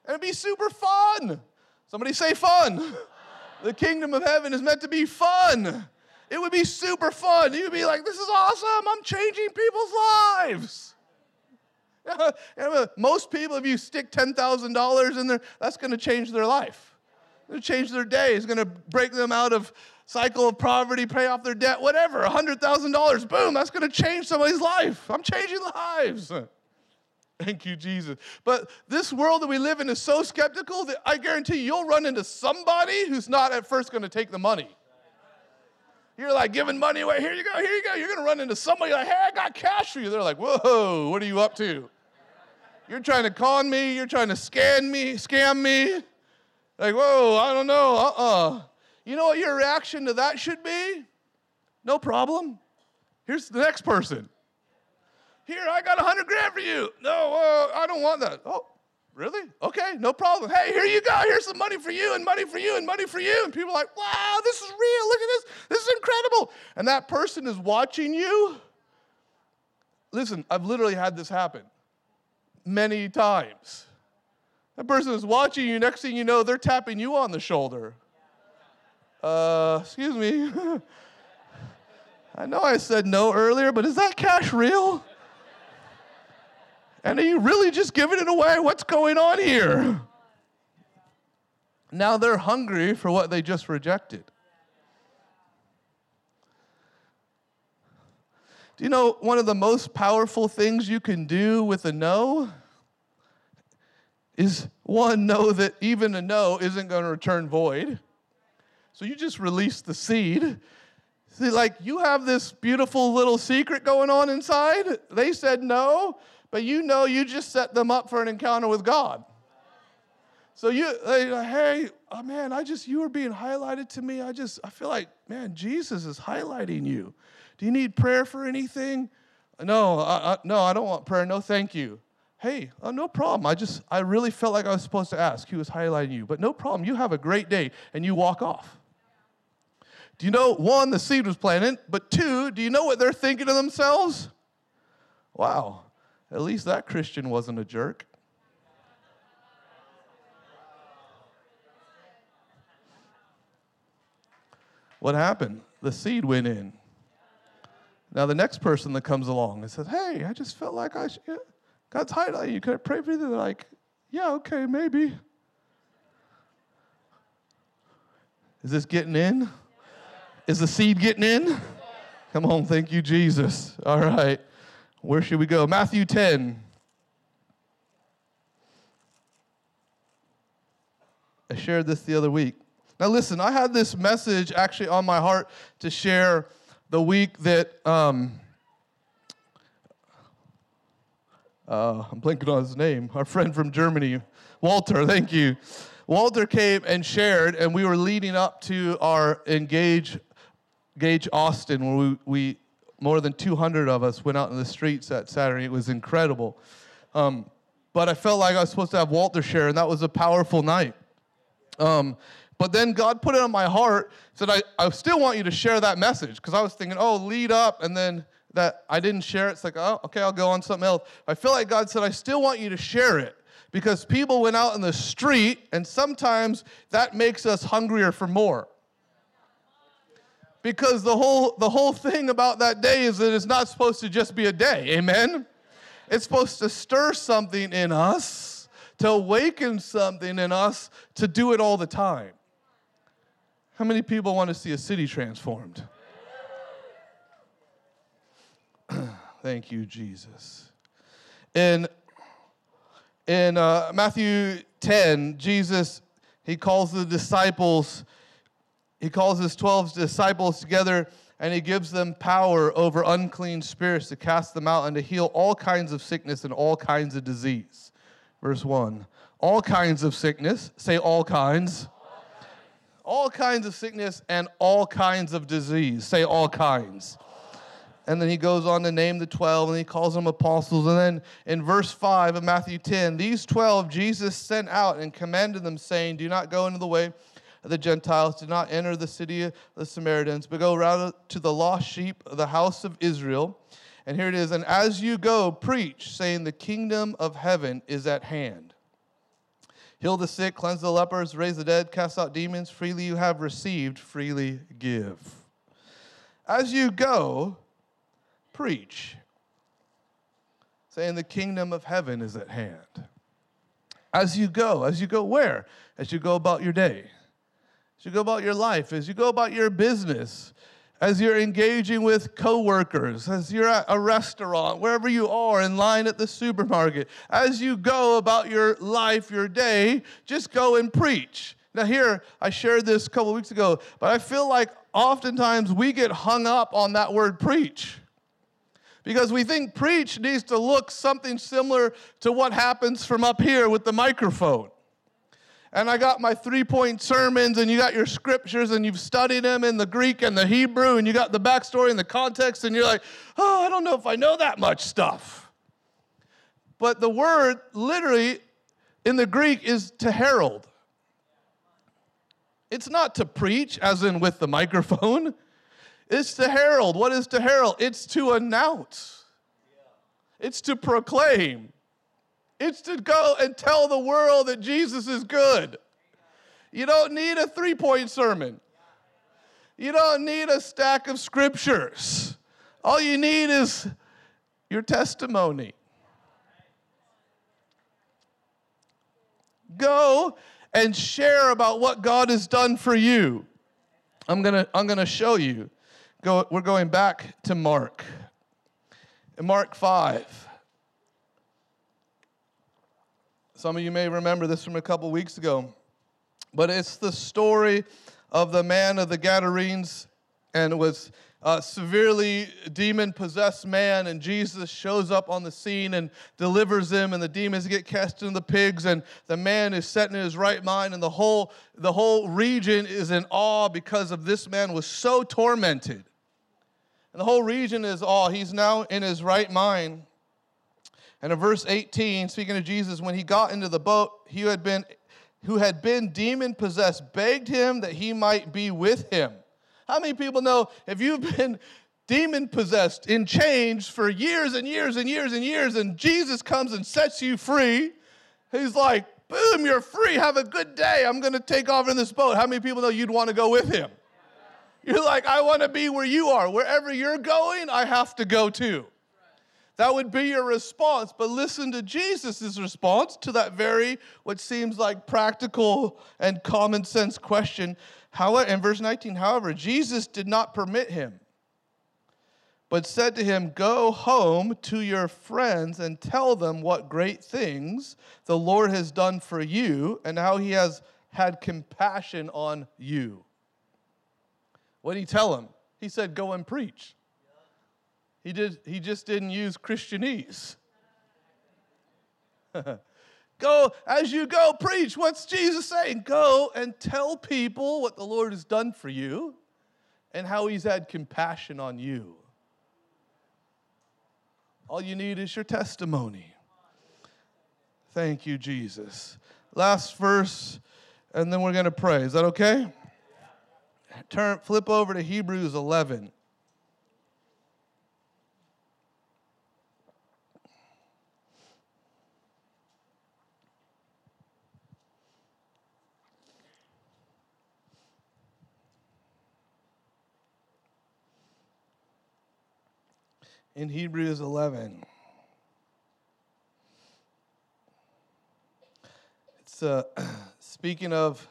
And it'd be super fun. Somebody say fun. the kingdom of heaven is meant to be fun. It would be super fun. You'd be like, this is awesome. I'm changing people's lives. Most people, if you stick $10,000 in there, that's going to change their life. It'll change their day. It's going to break them out of cycle of poverty, pay off their debt, whatever, $100,000, boom, that's going to change somebody's life. I'm changing lives. Thank you, Jesus. But this world that we live in is so skeptical that I guarantee you, you'll run into somebody who's not at first going to take the money. You're like giving money away. Here you go, here you go. You're going to run into somebody like, hey, I got cash for you. They're like, whoa, what are you up to? You're trying to con me. You're trying to scam me, scam me. Like, whoa, I don't know. Uh-uh. You know what your reaction to that should be? No problem. Here's the next person. Here, I got a hundred grand for you. No, uh, I don't want that. Oh, really? Okay, no problem. Hey, here you go. Here's some money for you, and money for you, and money for you. And people are like, wow, this is real. Look at this. This is incredible. And that person is watching you. Listen, I've literally had this happen many times. That person is watching you. Next thing you know, they're tapping you on the shoulder. Uh, excuse me. I know I said no earlier, but is that cash real? And are you really just giving it away? What's going on here? Now they're hungry for what they just rejected. Do you know one of the most powerful things you can do with a no? Is one, know that even a no isn't going to return void. So you just release the seed. See, like you have this beautiful little secret going on inside. They said no, but you know you just set them up for an encounter with God. So you, they, hey, oh man, I just, you were being highlighted to me. I just, I feel like, man, Jesus is highlighting you. Do you need prayer for anything? No, I, I, no, I don't want prayer. No, thank you. Hey, oh, no problem. I just, I really felt like I was supposed to ask. He was highlighting you, but no problem. You have a great day, and you walk off. Do you know, one, the seed was planted, but two, do you know what they're thinking of themselves? Wow, at least that Christian wasn't a jerk. What happened? The seed went in. Now, the next person that comes along and says, Hey, I just felt like I should, God's highlighting you. Could I pray for you? They're like, Yeah, okay, maybe. Is this getting in? Is the seed getting in? Come on, thank you, Jesus. All right. Where should we go? Matthew 10. I shared this the other week. Now, listen, I had this message actually on my heart to share the week that um, uh, I'm blanking on his name, our friend from Germany, Walter, thank you. Walter came and shared, and we were leading up to our Engage, Engage Austin, where we, we, more than 200 of us went out in the streets that Saturday. It was incredible. Um, but I felt like I was supposed to have Walter share, and that was a powerful night. Um, but then God put it on my heart, said, I, I still want you to share that message. Because I was thinking, oh, lead up, and then that I didn't share it. It's like, oh, okay, I'll go on something else. I feel like God said, I still want you to share it. Because people went out in the street, and sometimes that makes us hungrier for more. Because the whole, the whole thing about that day is that it's not supposed to just be a day. Amen? It's supposed to stir something in us, to awaken something in us, to do it all the time. How many people want to see a city transformed? Thank you, Jesus. In, in uh, Matthew 10, Jesus, he calls the disciples, he calls his 12 disciples together and he gives them power over unclean spirits to cast them out and to heal all kinds of sickness and all kinds of disease. Verse 1. All kinds of sickness, say all kinds all kinds of sickness and all kinds of disease. Say all kinds. And then he goes on to name the 12 and he calls them apostles. And then in verse 5 of Matthew 10, these 12 Jesus sent out and commanded them, saying, Do not go into the way the Gentiles, did not enter the city of the Samaritans, but go rather to the lost sheep of the house of Israel. And here it is, and as you go, preach, saying, The kingdom of heaven is at hand. Heal the sick, cleanse the lepers, raise the dead, cast out demons. Freely you have received, freely give. As you go, preach, saying the kingdom of heaven is at hand. As you go, as you go where? As you go about your day, as you go about your life, as you go about your business, as you're engaging with coworkers, as you're at a restaurant, wherever you are, in line at the supermarket, as you go about your life, your day, just go and preach. Now, here, I shared this a couple weeks ago, but I feel like oftentimes we get hung up on that word preach because we think preach needs to look something similar to what happens from up here with the microphone and I got my three point sermons, and you got your scriptures, and you've studied them in the Greek and the Hebrew, and you got the backstory and the context, and you're like, oh, I don't know if I know that much stuff. But the word literally in the Greek is to herald. It's not to preach, as in with the microphone. It's to herald. What is to herald? It's to announce, it's to proclaim. It's to go and tell the world that Jesus is good. You don't need a three point sermon, you don't need a stack of scriptures. All you need is your testimony. Go and share about what God has done for you. I'm going to I'm going to show you. Go, we're going back to Mark. in Mark 5. Some of you may remember this from a couple weeks ago, but it's the story of the man of the Gadarenes and was a severely demon possessed man, and Jesus shows up on the scene and delivers him, and the demons get cast into the pigs, and the man is set in his right mind, and the whole, the whole region is in awe because of this man was so tormented. And the whole region is awe. He's now in his right mind. And in verse 18, speaking of Jesus, when he got into the boat, he had been, who had been demon possessed begged him that he might be with him. How many people know if you've been demon possessed in chains for years and years and years and years, and Jesus comes and sets you free? He's like, boom, you're free. Have a good day. I'm going to take off in this boat. How many people know you'd want to go with him? You're like, I want to be where you are. Wherever you're going, I have to go too. That would be your response. But listen to Jesus' response to that very, what seems like practical and common sense question. However, in verse 19, however, Jesus did not permit him, but said to him, Go home to your friends and tell them what great things the Lord has done for you and how he has had compassion on you. What did he tell him? He said, Go and preach. He, did, he just didn't use Christianese. go, as you go, preach. What's Jesus saying? Go and tell people what the Lord has done for you and how he's had compassion on you. All you need is your testimony. Thank you, Jesus. Last verse, and then we're going to pray. Is that okay? Turn, flip over to Hebrews 11. In Hebrews 11. It's uh, speaking of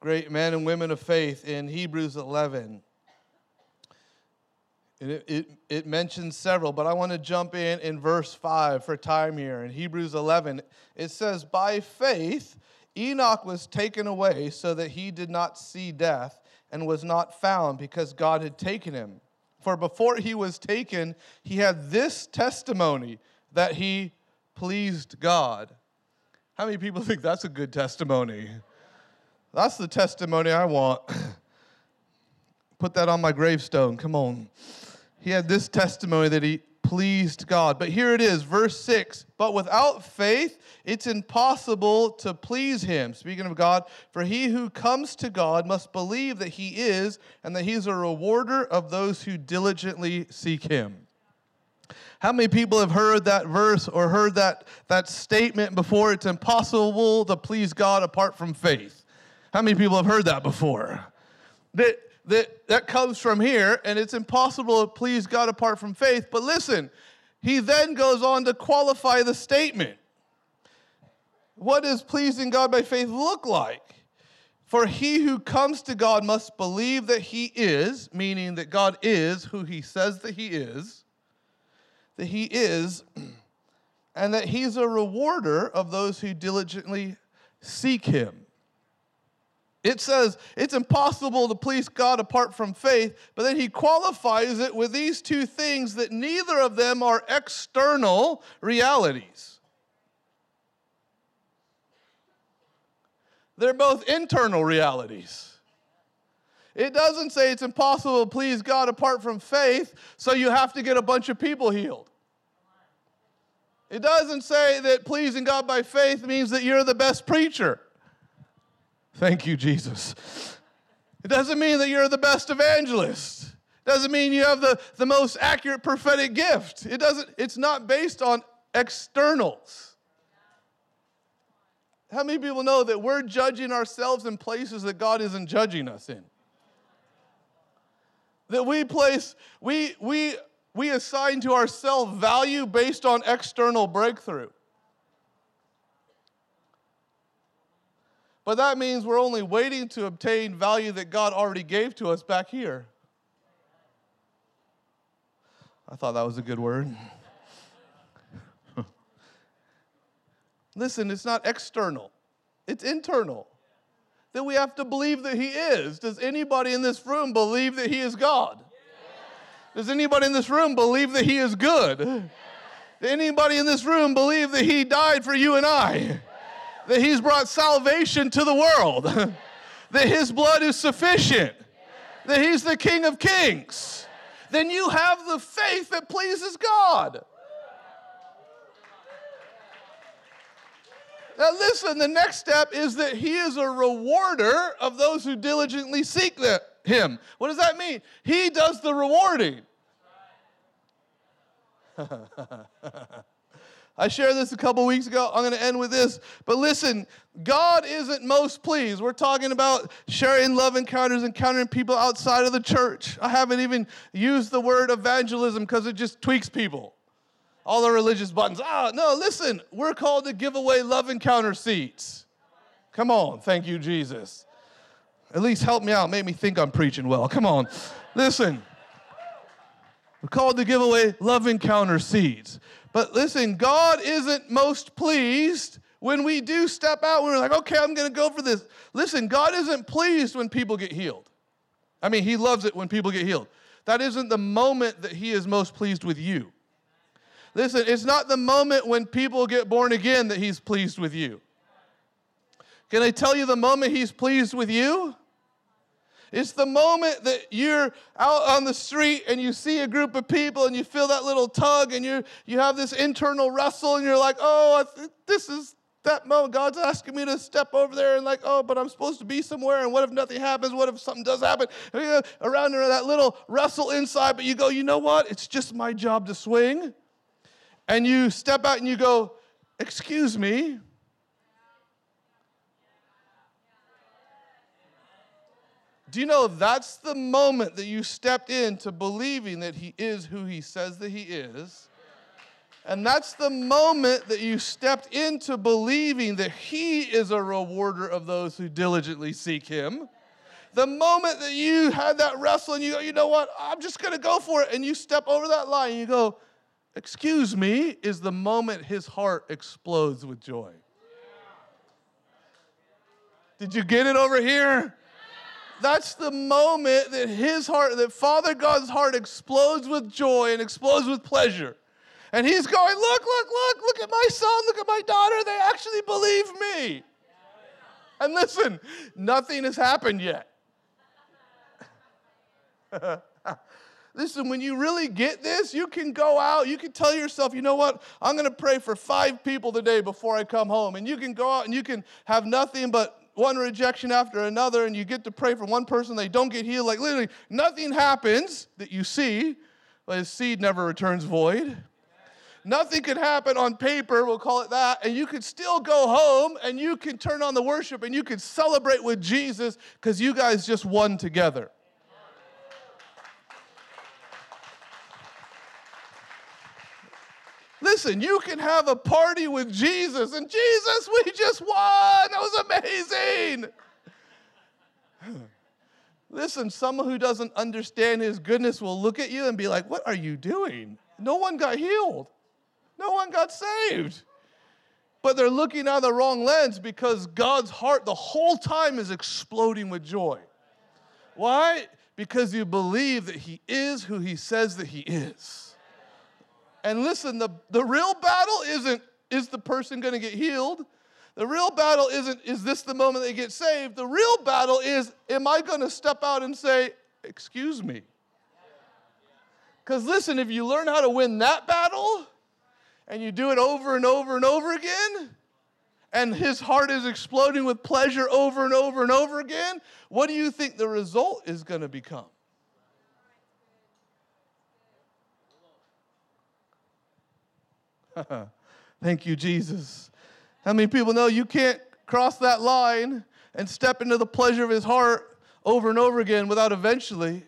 great men and women of faith in Hebrews 11. It, it, it, mentions several, but I want to jump in in verse 5 for time here. In Hebrews 11, it says, By faith, Enoch was taken away so that he did not see death and was not found because God had taken him. For before he was taken, he had this testimony that he pleased God. How many people think that's a good testimony? That's the testimony I want. Put that on my gravestone. Come on. He had this testimony that he pleased God. But here it is, verse 6 But without faith, it's impossible to please him. Speaking of God, for he who comes to God must believe that he is, and that he's a rewarder of those who diligently seek him. How many people have heard that verse or heard that, that statement before? It's impossible to please God apart from faith. How many people have heard that before? That that, that comes from here, and it's impossible to please God apart from faith. But listen, he then goes on to qualify the statement. What does pleasing God by faith look like? For he who comes to God must believe that he is, meaning that God is who he says that he is, that he is, and that he's a rewarder of those who diligently seek him. It says it's impossible to please God apart from faith, but then he qualifies it with these two things that neither of them are external realities. They're both internal realities. It doesn't say it's impossible to please God apart from faith, so you have to get a bunch of people healed. It doesn't say that pleasing God by faith means that you're the best preacher. Thank you, Jesus. It doesn't mean that you're the best evangelist. It doesn't mean you have the, the most accurate prophetic gift. It doesn't, it's not based on externals. How many people know that we're judging ourselves in places that God isn't judging us in? That we place, we we we assign to ourselves value based on external breakthrough. But that means we're only waiting to obtain value that God already gave to us back here. I thought that was a good word. Listen, it's not external, it's internal. That we have to believe that He is. Does anybody in this room believe that He is God? Does anybody in this room believe that He is good? Does anybody in this room believe that He died for you and I? That He's brought salvation to the world? that His blood is sufficient? That He's the King of Kings? Then you have the faith that pleases God. Now, listen, the next step is that he is a rewarder of those who diligently seek him. What does that mean? He does the rewarding. I shared this a couple weeks ago. I'm going to end with this. But listen, God isn't most pleased. We're talking about sharing love encounters, encountering people outside of the church. I haven't even used the word evangelism because it just tweaks people all the religious buttons. Ah, no, listen, we're called to give away love encounter seats. Come on, thank you, Jesus. At least help me out, make me think I'm preaching well. Come on, listen. We're called to give away love encounter seeds. But listen, God isn't most pleased when we do step out when we're like, okay, I'm going to go for this. Listen, God isn't pleased when people get healed. I mean, He loves it when people get healed. That isn't the moment that He is most pleased with you. Listen, it's not the moment when people get born again that he's pleased with you. Can I tell you the moment he's pleased with you? It's the moment that you're out on the street and you see a group of people and you feel that little tug and you you have this internal wrestle and you're like, oh, this is that moment. God's asking me to step over there and like, oh, but I'm supposed to be somewhere. And what if nothing happens? What if something does happen? Around that little wrestle inside, but you go, you know what? It's just my job to swing and you step out and you go, Excuse me. Do you know that's the moment that you stepped into believing that He is who He says that He is? And that's the moment that you stepped into believing that He is a rewarder of those who diligently seek Him. The moment that you had that wrestle and you go, you know what, I'm just gonna go for it, and you step over that line and you go, excuse me, is the moment his heart explodes with joy. Did you get it over here? That's the moment that his heart, that Father God's heart explodes with joy and explodes with pleasure. And he's going, Look, look, look, look at my son, look at my daughter. They actually believe me. And listen, nothing has happened yet. Listen, when you really get this, you can go out, you can tell yourself, you know what, I'm going to pray for five people today before I come home. And you can go out and you can have nothing but one rejection after another, and you get to pray for one person, they don't get healed. Like literally, nothing happens that you see, but his seed never returns void. Nothing could happen on paper, we'll call it that, and you could still go home and you can turn on the worship and you can celebrate with Jesus because you guys just won together. Listen, you can have a party with Jesus, and Jesus, we just won. That was amazing. Listen, someone who doesn't understand his goodness will look at you and be like, What are you doing? No one got healed, no one got saved. But they're looking out the wrong lens because God's heart the whole time is exploding with joy. Why? Because you believe that He is who He says that He is. And listen, the, the real battle isn't is the person going to get healed? The real battle isn't is this the moment they get saved? The real battle is am I going to step out and say, "Excuse me"? Cuz listen, if you learn how to win that battle and you do it over and over and over again, and his heart is exploding with pleasure over and over and over again, what do you think the result is going to become? Thank you, Jesus. How many people know you can't cross that line and step into the pleasure of his heart over and over again without eventually,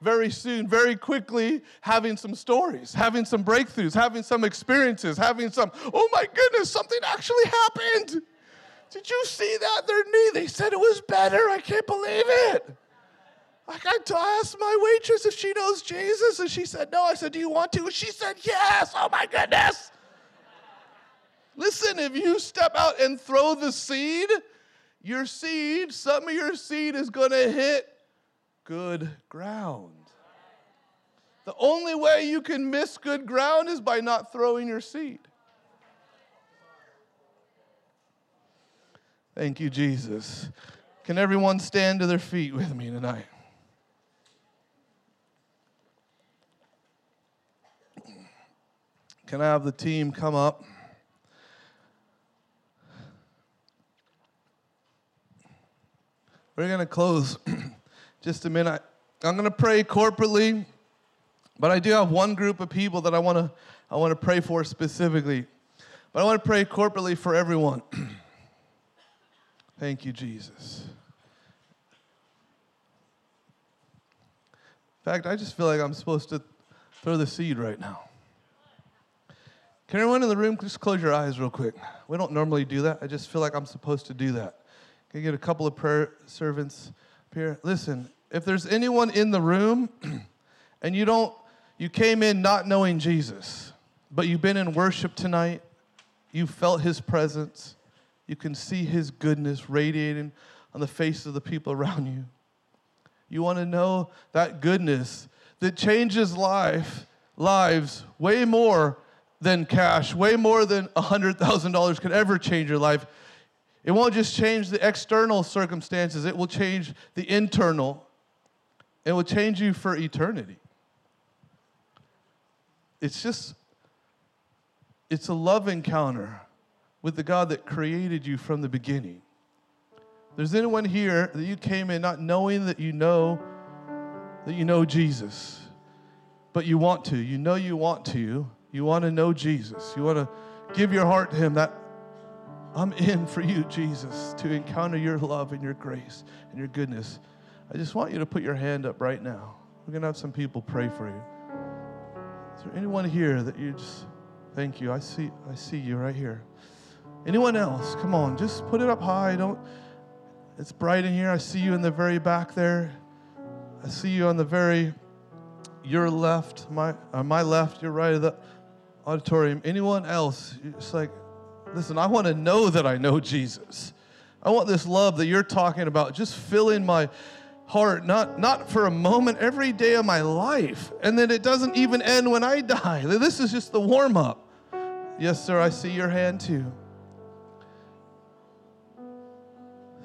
very soon, very quickly, having some stories, having some breakthroughs, having some experiences, having some, oh my goodness, something actually happened. Did you see that? Their knee, they said it was better. I can't believe it. Like I asked my waitress if she knows Jesus, and she said no. I said, Do you want to? And she said, Yes. Oh my goodness. Listen, if you step out and throw the seed, your seed, some of your seed is going to hit good ground. The only way you can miss good ground is by not throwing your seed. Thank you, Jesus. Can everyone stand to their feet with me tonight? Can I have the team come up? We're going to close just a minute. I'm going to pray corporately, but I do have one group of people that I want to I want to pray for specifically. But I want to pray corporately for everyone. Thank you, Jesus. In fact, I just feel like I'm supposed to throw the seed right now. Can everyone in the room just close your eyes real quick? We don't normally do that. I just feel like I'm supposed to do that. Can I get a couple of prayer servants up here? Listen, if there's anyone in the room and you don't, you came in not knowing Jesus, but you've been in worship tonight, you felt his presence, you can see his goodness radiating on the faces of the people around you. You want to know that goodness that changes life, lives way more than cash, way more than $100,000 could ever change your life. It won't just change the external circumstances, it will change the internal. It will change you for eternity. It's just, it's a love encounter with the God that created you from the beginning. There's anyone here that you came in not knowing that you know that you know Jesus, but you want to. You know you want to. You want to know Jesus. You want to give your heart to Him. That I'm in for you, Jesus, to encounter your love and your grace and your goodness. I just want you to put your hand up right now. We're going to have some people pray for you. Is there anyone here that you just thank you? I see I see you right here. Anyone else? Come on, just put it up high. Don't it's bright in here. I see you in the very back there. I see you on the very your left, my uh, my left, your right of the auditorium. Anyone else? It's like, listen, I want to know that I know Jesus. I want this love that you're talking about just filling my heart, not, not for a moment, every day of my life. And then it doesn't even end when I die. This is just the warm up. Yes, sir, I see your hand too.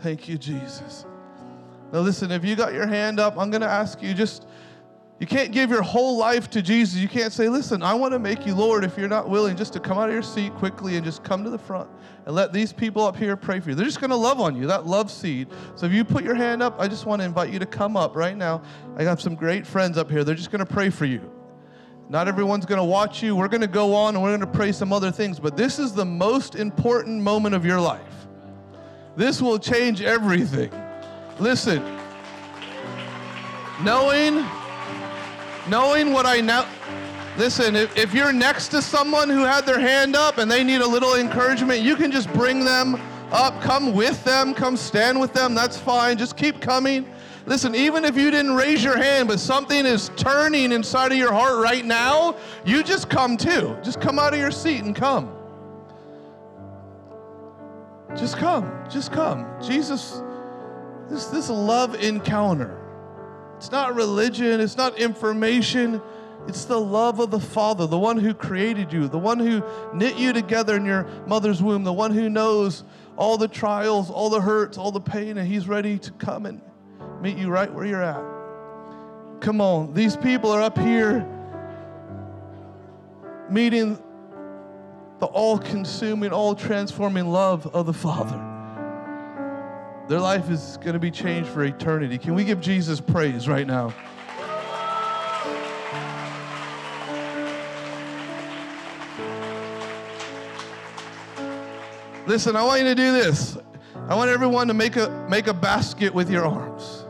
Thank you, Jesus. Now, listen, if you got your hand up, I'm going to ask you just, you can't give your whole life to Jesus. You can't say, listen, I want to make you Lord if you're not willing just to come out of your seat quickly and just come to the front and let these people up here pray for you. They're just going to love on you, that love seed. So if you put your hand up, I just want to invite you to come up right now. I have some great friends up here. They're just going to pray for you. Not everyone's going to watch you. We're going to go on and we're going to pray some other things, but this is the most important moment of your life. This will change everything. Listen, knowing, knowing what I know. Listen, if, if you're next to someone who had their hand up and they need a little encouragement, you can just bring them up, come with them, come stand with them. That's fine. Just keep coming. Listen, even if you didn't raise your hand, but something is turning inside of your heart right now, you just come too. Just come out of your seat and come. Just come. Just come. Jesus, this, this love encounter. It's not religion, it's not information. It's the love of the Father, the one who created you, the one who knit you together in your mother's womb, the one who knows all the trials, all the hurts, all the pain, and He's ready to come and meet you right where you're at. Come on, these people are up here meeting the all consuming, all transforming love of the Father. Their life is going to be changed for eternity. Can we give Jesus praise right now? Listen, I want you to do this. I want everyone to make a make a basket with your arms.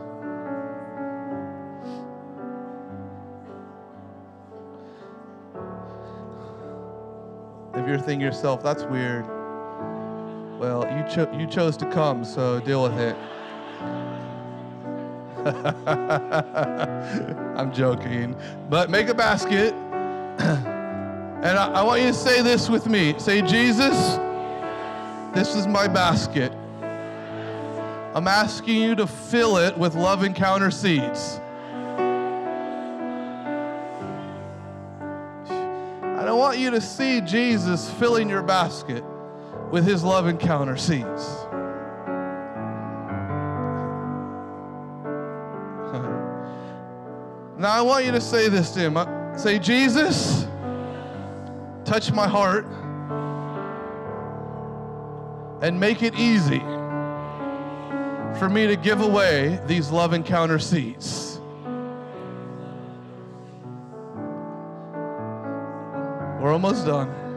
If you're thinking yourself, that's weird. Well, you, cho- you chose to come, so deal with it. I'm joking. But make a basket. and I, I want you to say this with me. Say, Jesus, This is my basket. I'm asking you to fill it with love encounter seeds. And I want you to see Jesus filling your basket with his love encounter seeds. now I want you to say this to him. Uh, say, Jesus, touch my heart and make it easy for me to give away these love encounter seeds. We're almost done.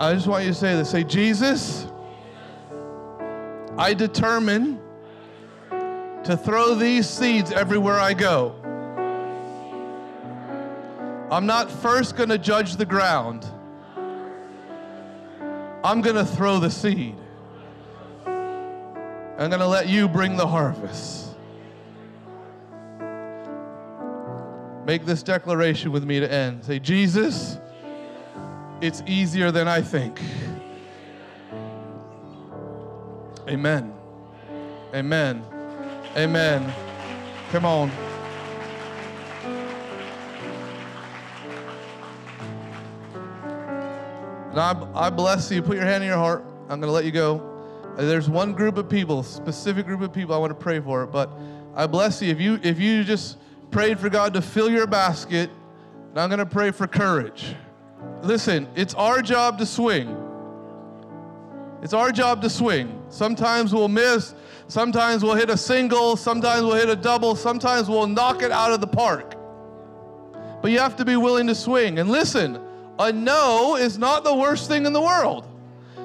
I just want you to say this. Say, Jesus, I determine to throw these seeds everywhere I go. I'm not first going to judge the ground. I'm going to throw the seed. I'm going to let you bring the harvest. Make this declaration with me to end. Say, Jesus, it's easier than I think. Amen. Amen. Amen. Come on. And I, I bless you. Put your hand in your heart. I'm going to let you go. There's one group of people, specific group of people I want to pray for. But I bless you. If you if you just prayed for God to fill your basket, and I'm going to pray for courage. Listen, it's our job to swing. It's our job to swing. Sometimes we'll miss, sometimes we'll hit a single, sometimes we'll hit a double, sometimes we'll knock it out of the park. But you have to be willing to swing. And listen, a no is not the worst thing in the world.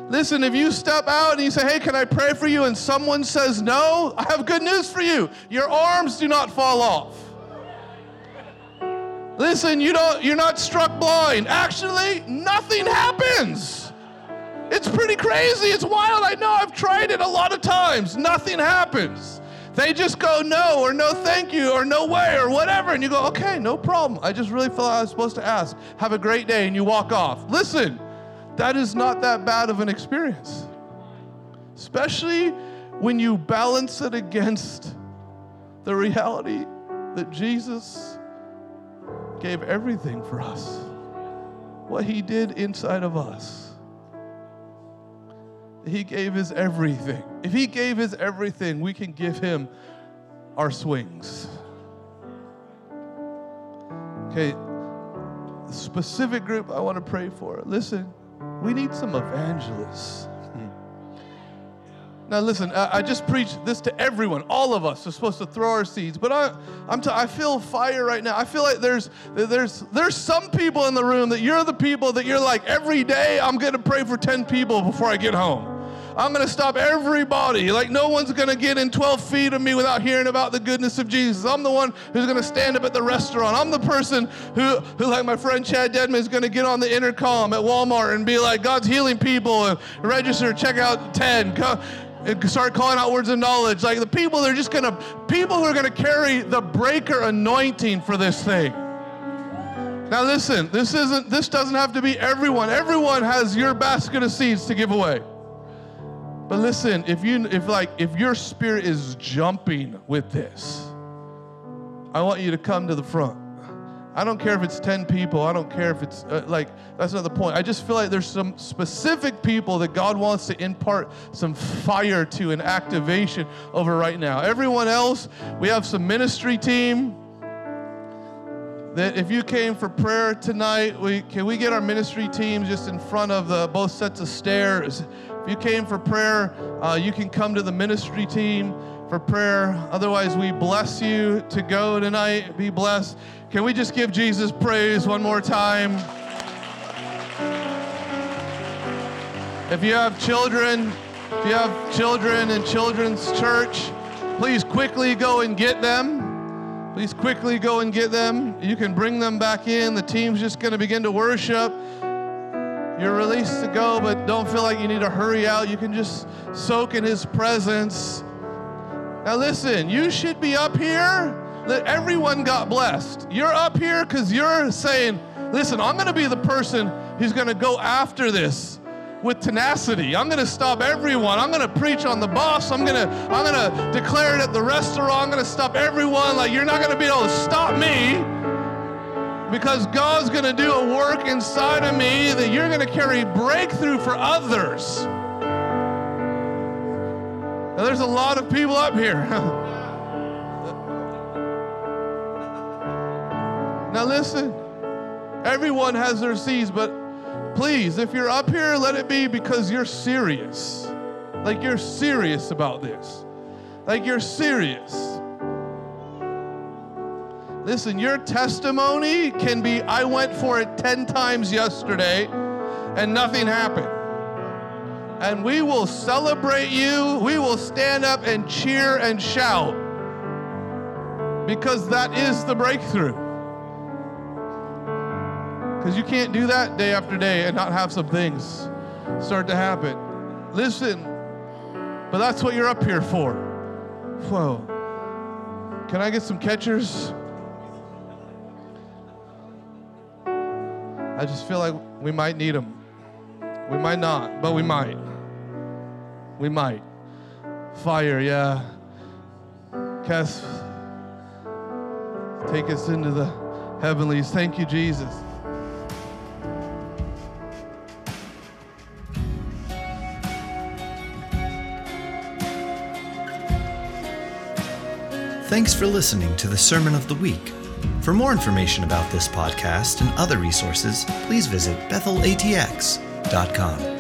Listen, if you step out and you say, Hey, can I pray for you? and someone says no, I have good news for you. Your arms do not fall off. Listen, you don't, you're not struck blind. Actually, nothing happens. It's pretty crazy. It's wild. I know I've tried it a lot of times. Nothing happens. They just go no or no thank you or no way or whatever. And you go, okay, no problem. I just really felt I was supposed to ask. Have a great day. And you walk off. Listen, that is not that bad of an experience. Especially when you balance it against the reality that Jesus gave everything for us. What he did inside of us. He gave his everything. If he gave his everything, we can give him our swings. Okay, specific group I want to pray for. Listen, we need some evangelists. Now, listen, I, I just preached this to everyone. All of us are supposed to throw our seeds, but I, I'm t- I feel fire right now. I feel like there's, there's, there's some people in the room that you're the people that you're like, every day I'm going to pray for 10 people before I get home. I'm going to stop everybody. Like, no one's going to get in 12 feet of me without hearing about the goodness of Jesus. I'm the one who's going to stand up at the restaurant. I'm the person who, who like my friend Chad Dedmon, is going to get on the intercom at Walmart and be like, God's healing people and register, check out 10. Come, and start calling out words of knowledge. Like the people, they're just gonna, people who are gonna carry the breaker anointing for this thing. Now listen, this isn't, this doesn't have to be everyone. Everyone has your basket of seeds to give away. But listen, if you, if like, if your spirit is jumping with this, I want you to come to the front. I don't care if it's 10 people. I don't care if it's uh, like, that's not the point. I just feel like there's some specific people that God wants to impart some fire to and activation over right now. Everyone else, we have some ministry team that if you came for prayer tonight, we, can we get our ministry team just in front of the both sets of stairs? If you came for prayer, uh, you can come to the ministry team for prayer. Otherwise, we bless you to go tonight. Be blessed. Can we just give Jesus praise one more time? If you have children, if you have children in children's church, please quickly go and get them. Please quickly go and get them. You can bring them back in. The team's just going to begin to worship. You're released to go, but don't feel like you need to hurry out. You can just soak in His presence. Now, listen, you should be up here that everyone got blessed. You're up here because you're saying, listen, I'm going to be the person who's going to go after this with tenacity. I'm going to stop everyone. I'm going to preach on the boss. I'm going to I'm going to declare it at the restaurant. I'm going to stop everyone. Like you're not going to be able to stop me because God's going to do a work inside of me that you're going to carry breakthrough for others. Now, there's a lot of people up here. now, listen, everyone has their seeds, but please, if you're up here, let it be because you're serious. Like you're serious about this. Like you're serious. Listen, your testimony can be I went for it 10 times yesterday and nothing happened. And we will celebrate you. We will stand up and cheer and shout because that is the breakthrough. Because you can't do that day after day and not have some things start to happen. Listen, but that's what you're up here for. Whoa. Can I get some catchers? I just feel like we might need them. We might not, but we might. We might. Fire, yeah. Cass, take us into the heavenlies. Thank you, Jesus. Thanks for listening to the Sermon of the Week. For more information about this podcast and other resources, please visit bethelatx.com.